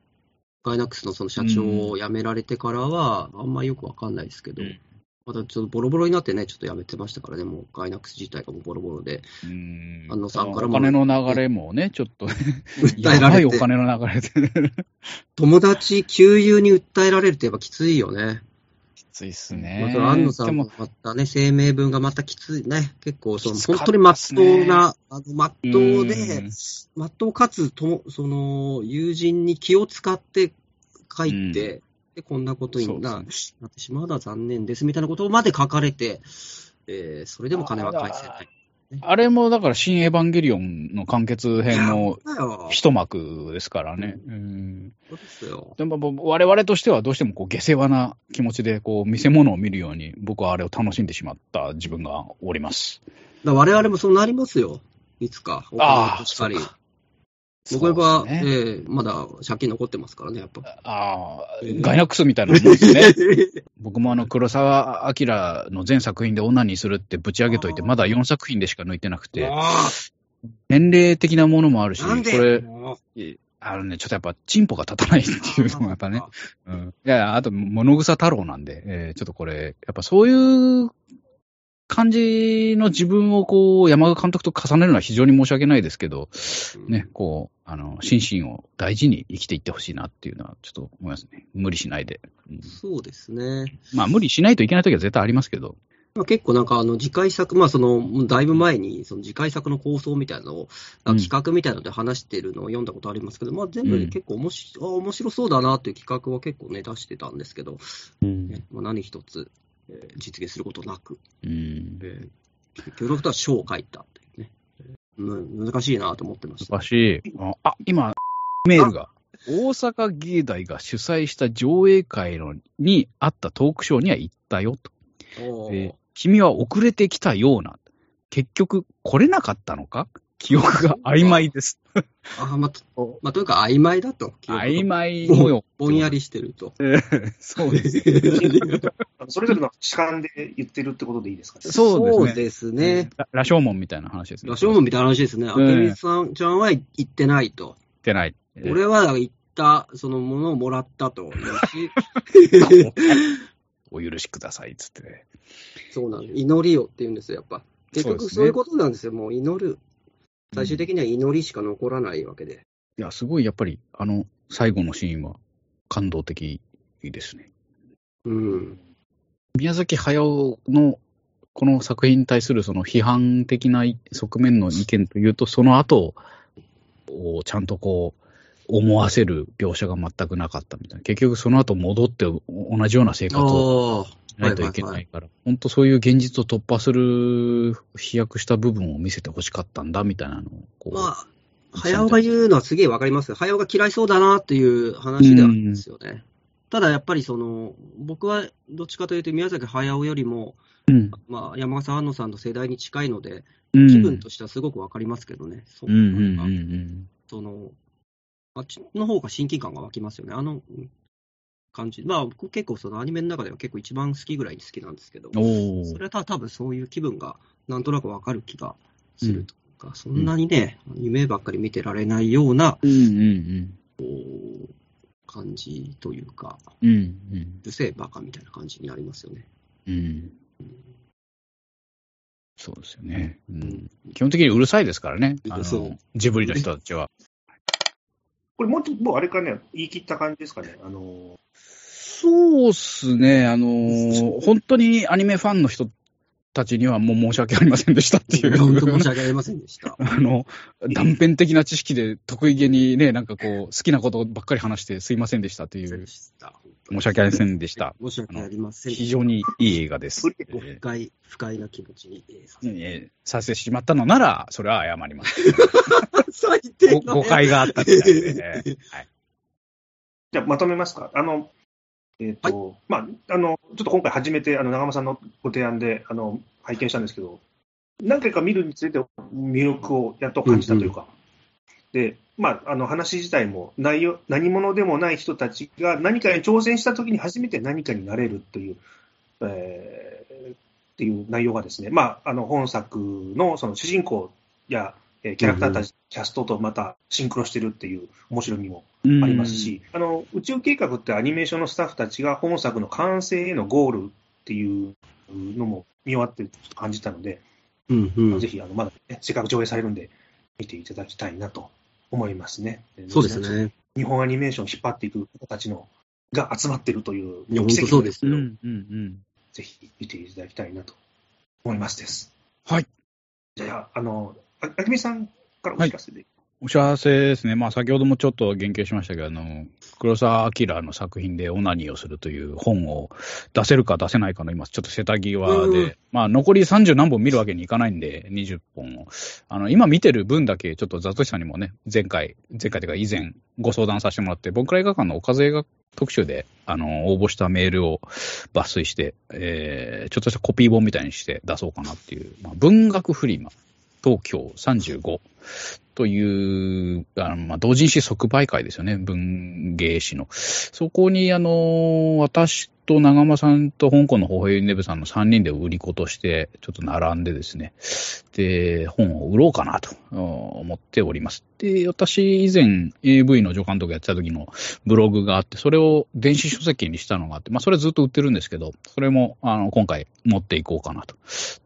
ガイナックスのその社長を辞められてからは、あんまりよくわかんないですけど、うんまたちょっとボロボロになってね、ちょっと辞めてましたからね、もうガイナックス自体がもうボロボロで、うん。安野さんからも。お金の流れもね、ちょっと、訴やえられて、お金の流れで。友達、旧友に訴えられるってやっぱきついよね。きついっすまね。た安野さんもまたね、声明文がまたきついね。結構、そのきつかった本当にまっとうな、あの、まっとううん。で、まっとうかつとも、その、友人に気を使って書いて、で、こんなことにな,、ってしまうのは残念ですみたいなことまで書かれて、えーそれでも金は返せない。あれもだから、新エヴァンゲリオンの完結編の。一幕ですからね。うんそうですよ。でも、我々としてはどうしてもこう下世話な気持ちで、こう、見せ物を見るように、僕はあれを楽しんでしまった自分がおります。だ我々もそうなりますよ。いつか。ああ、しかりそう。か僕は、ね。えーまだ借金残ってますからね、やっぱ。ああえー、ガイナックスみたいなもんですね。僕もあの、黒沢明の全作品でオナニーするってぶち上げといて、まだ4作品でしか抜いてなくて、あ年齢的なものもあるし、これ、もあのね、ちょっとやっぱ、チンポが立たないっていうのがやっぱね、うん。いやあと、物草太郎なんで、えーちょっとこれ、やっぱそういう感じの自分をこう、山賀監督と重ねるのは非常に申し訳ないですけど、うね、こう、あの、心身を大事に生きていってほしいなっていうのは、ちょっと思いますね。無理しないで。うんそうですね。まあ、無理しないといけない時は絶対ありますけど、まあ、結構なんかあの次回作、まあその、だいぶ前にその次回作の構想みたいなのを、うん企画みたいなので話してるのを読んだことありますけど、まあ全部うんで結構おもし、あ面白そうだなっていう企画は結構ね、出してたんですけど、ねまあ、何一つ、えー実現することなく、うん。えー結局とは書を書いた難しいなと思ってました。難しい。あ、あ今、メールが。大阪芸大が主催した上映会のにあったトークショーには行ったよと。君は遅れてきたような。結局、来れなかったのか？記憶が曖昧です。あまあ、とまあ、というか曖昧だと。曖昧模様。ぼんやりしてると。そうです。それぞれの主観で言ってるってことでいいですか？ね。そうですねすね。ララショーモンみたいな話ですね。ラショーモンみたいな話ですね。うん明美さんちゃんは行ってないと。ってない。えー俺は行った、そのものをもらったと。お許しください、つってね。そうなんです。祈りよって言うんですよ、やっぱ。結局そういうことなんですよ。もう祈る。最終的には祈りしか残らないわけで。いや、すごいやっぱり、あの、最後のシーンは感動的ですね。うん。宮崎駿のこの作品に対するその批判的な側面の意見というと、その後をちゃんとこう、思わせる描写が全くなかったみたいな。結局その後戻って同じような生活をないといけないから、本当そういう現実を突破する飛躍した部分を見せてほしかったんだみたいなのをまあ、早尾が言うのはすげえわかりますよ。早尾が嫌いそうだなっていう話ではあるんですよね。ただやっぱりその、僕はどっちかというと宮崎駿よりも、うん、まあ、山笠安野さんの世代に近いので、うん、気分としてはすごくわかりますけどね。そうんうんうんうん。その、あっちの方が親近感が湧きますよね。あのうん感じ。まあ、僕結構そのアニメの中では結構一番好きぐらいに好きなんですけど、おそれはた多分そういう気分がなんとなくわかる気がするというか、そんなにね、夢ばっかり見てられないようなうんうん感じというか、うん。うんうん。うるせえバカみたいな感じになりますよね。うん。そうですよね。うん、基本的にうるさいですからね。あのジブリの人たちは。これもうちょっと、もうあれかね、言い切った感じですかね。あの、そうっすね。あのー本当にアニメファンの人たちにはもう申し訳ありませんでしたっていう。本当申し訳ありませんでした。あの、断片的な知識で得意げにね、なんかこう、好きなことばっかり話してすいませんでしたっていう、申し訳ありませんでした。申し訳ありません。非常にいい映画です。えー、不快、不快な気持ちに、えー、させ,、えー、させてしまったのなら、それは謝ります。最低誤解があったみたいで、ね、はい。じゃあ、まとめますか。あの、えっ、ー、と、はい、まあ、あの、ちょっと今回初めて、あの、長間さんのご提案で、あの、拝見したんですけど、何回か見るにつれて魅力をやっと感じたというか、うんうん、で、まあ、あの、話自体も内容、何者でもない人たちが何かに挑戦したときに初めて何かになれるという、えー、っていう内容がですね、まあ、あの、本作のその主人公や、えー、キャラクターたち、うんうん、キャストとまたシンクロしてるっていう面白みもありますし、あの宇宙計画ってアニメーションのスタッフたちが本作の完成へのゴールっていうのも見終わって感じたので、うんうん、ぜひあのまだ、ね、せっかく上映されるんで、見ていただきたいなと思いますね。そうですね。日本アニメーションを引っ張っていく方たちのが集まっているといういや本当そうですよ、うんうんうん。ぜひ見ていただきたいなと思いますです。はい。じゃあ、あの、ああきみさんからお聞かせで。はいお知らせですね。まあ、先ほどもちょっと言及しましたけど、あの、黒澤明の作品でオナニーをするという本を出せるか出せないかの今、ちょっと瀬田際で、うん、まあ、残り30何本見るわけにいかないんで、20本を。あの、今見てる分だけ、ちょっとザトシさんにもね、前回、前回というか以前ご相談させてもらって、僕ら映画館のおかず映画特集で、あの、応募したメールを抜粋して、えー、ちょっとしたコピー本みたいにして出そうかなっていう、まあ、文学フリマ。東京35という、あのまあ、同人誌即売会ですよね、文芸誌の。そこに、あの、私と長間さんと香港のホヘイネブさんの3人で売り子として、ちょっと並んでですね、で、本を売ろうかなと思っております。で、私以前 AV の助監督やってた時のブログがあって、それを電子書籍にしたのがあって、まあ、それずっと売ってるんですけど、それも、あの、今回持っていこうかなと。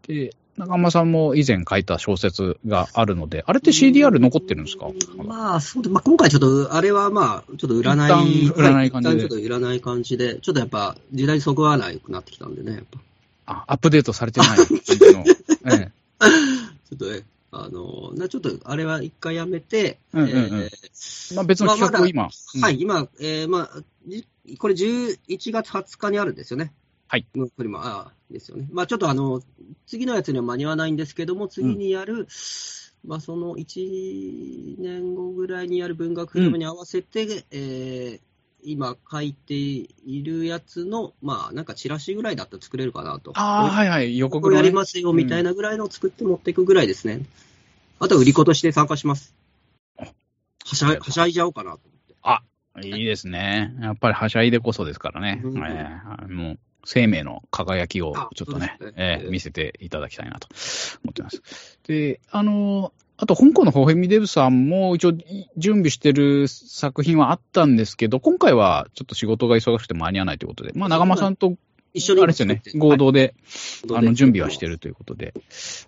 で、中間さんも以前書いた小説があるので、あれって CDR 残ってるんですか？まあ、そうで、まあ、今回ちょっと、あれはまあ、ちょっと占い、占い感じで。ちょっと占い感じで、ちょっとやっぱ、時代そぐわないくなってきたんでね、やっぱ。あ、アップデートされてない感じの。ええ、ちょっとね、あの、なちょっと、あれは一回やめて、うんうんうん、えー、まあ別の企画を今。まあうん、はい、今、えー、まあ、これ11月20日にあるんですよね。はい。フリマ、あですよね。まあちょっとあの、次のやつには間に合わないんですけども、次にやる、うん、まあその1年後ぐらいにやる文学フィルムに合わせて、うん、えー、今書いているやつの、まあなんかチラシぐらいだったら作れるかなと。ああ、はいはい、予告の、ね、やりますよみたいなぐらいのを作って持っていくぐらいですね。うん、あとは売り子として参加します。はしゃはしゃいじゃおうかなと思って。あ、いいですね。やっぱりはしゃいでこそですからね。うん、えー、もう生命の輝きをちょっとね、ね。えー、見せていただきたいなと思ってます。で、あの、あと、香港のホヘミデブさんも一応準備してる作品はあったんですけど、今回はちょっと仕事が忙しくて間に合わないということで、まあ、長間さんと一緒に。あれですよね、合同で、はい、あの、準備はしてるということで、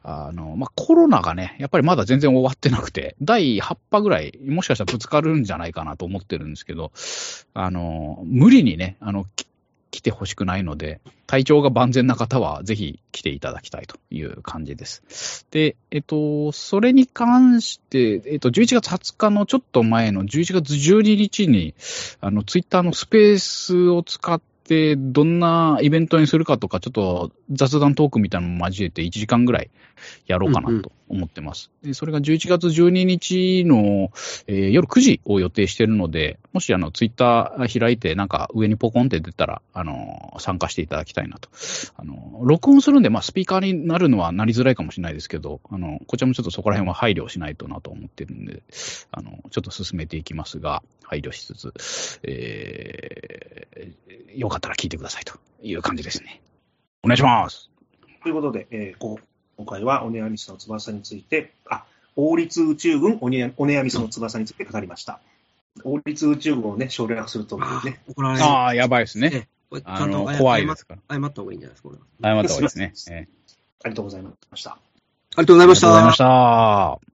あの、まあ、コロナがね、やっぱりまだ全然終わってなくて、第8波ぐらい、もしかしたらぶつかるんじゃないかなと思ってるんですけど、あの、無理にね、あの、来てほしくないので、体調が万全な方はぜひ来ていただきたいという感じです。で、えっと、それに関して、えっと、11月20日のちょっと前の11月12日に、あの、ツイッターのスペースを使って、どんなイベントにするかとか、ちょっと雑談トークみたいなのも交えて1時間ぐらいやろうかなと思ってます。うんうん、でそれが11月12日の、えー、夜9時を予定しているので、もしあのツイッター開いてなんか上にポコンって出たら、あの、参加していただきたいなと。あの、録音するんで、まあスピーカーになるのはなりづらいかもしれないですけど、あの、こちらもちょっとそこら辺は配慮しないとなと思ってるんで、あの、ちょっと進めていきますが、配慮しつつ、えー、よかったら聞いてくださいという感じですね。お願いします。ということで、えー、今回はオネアミスの翼について、あ、王立宇宙軍オネオネアミスの翼について語りました。王立宇宙軍をね、省略するとね。怒られああ、やばいですね。ちあゃんとの怖いですから。謝った方がいいんじゃないですか、これ。謝った方がいいですね。えーありがとうございました。ありがとうございました。ありがとうございました。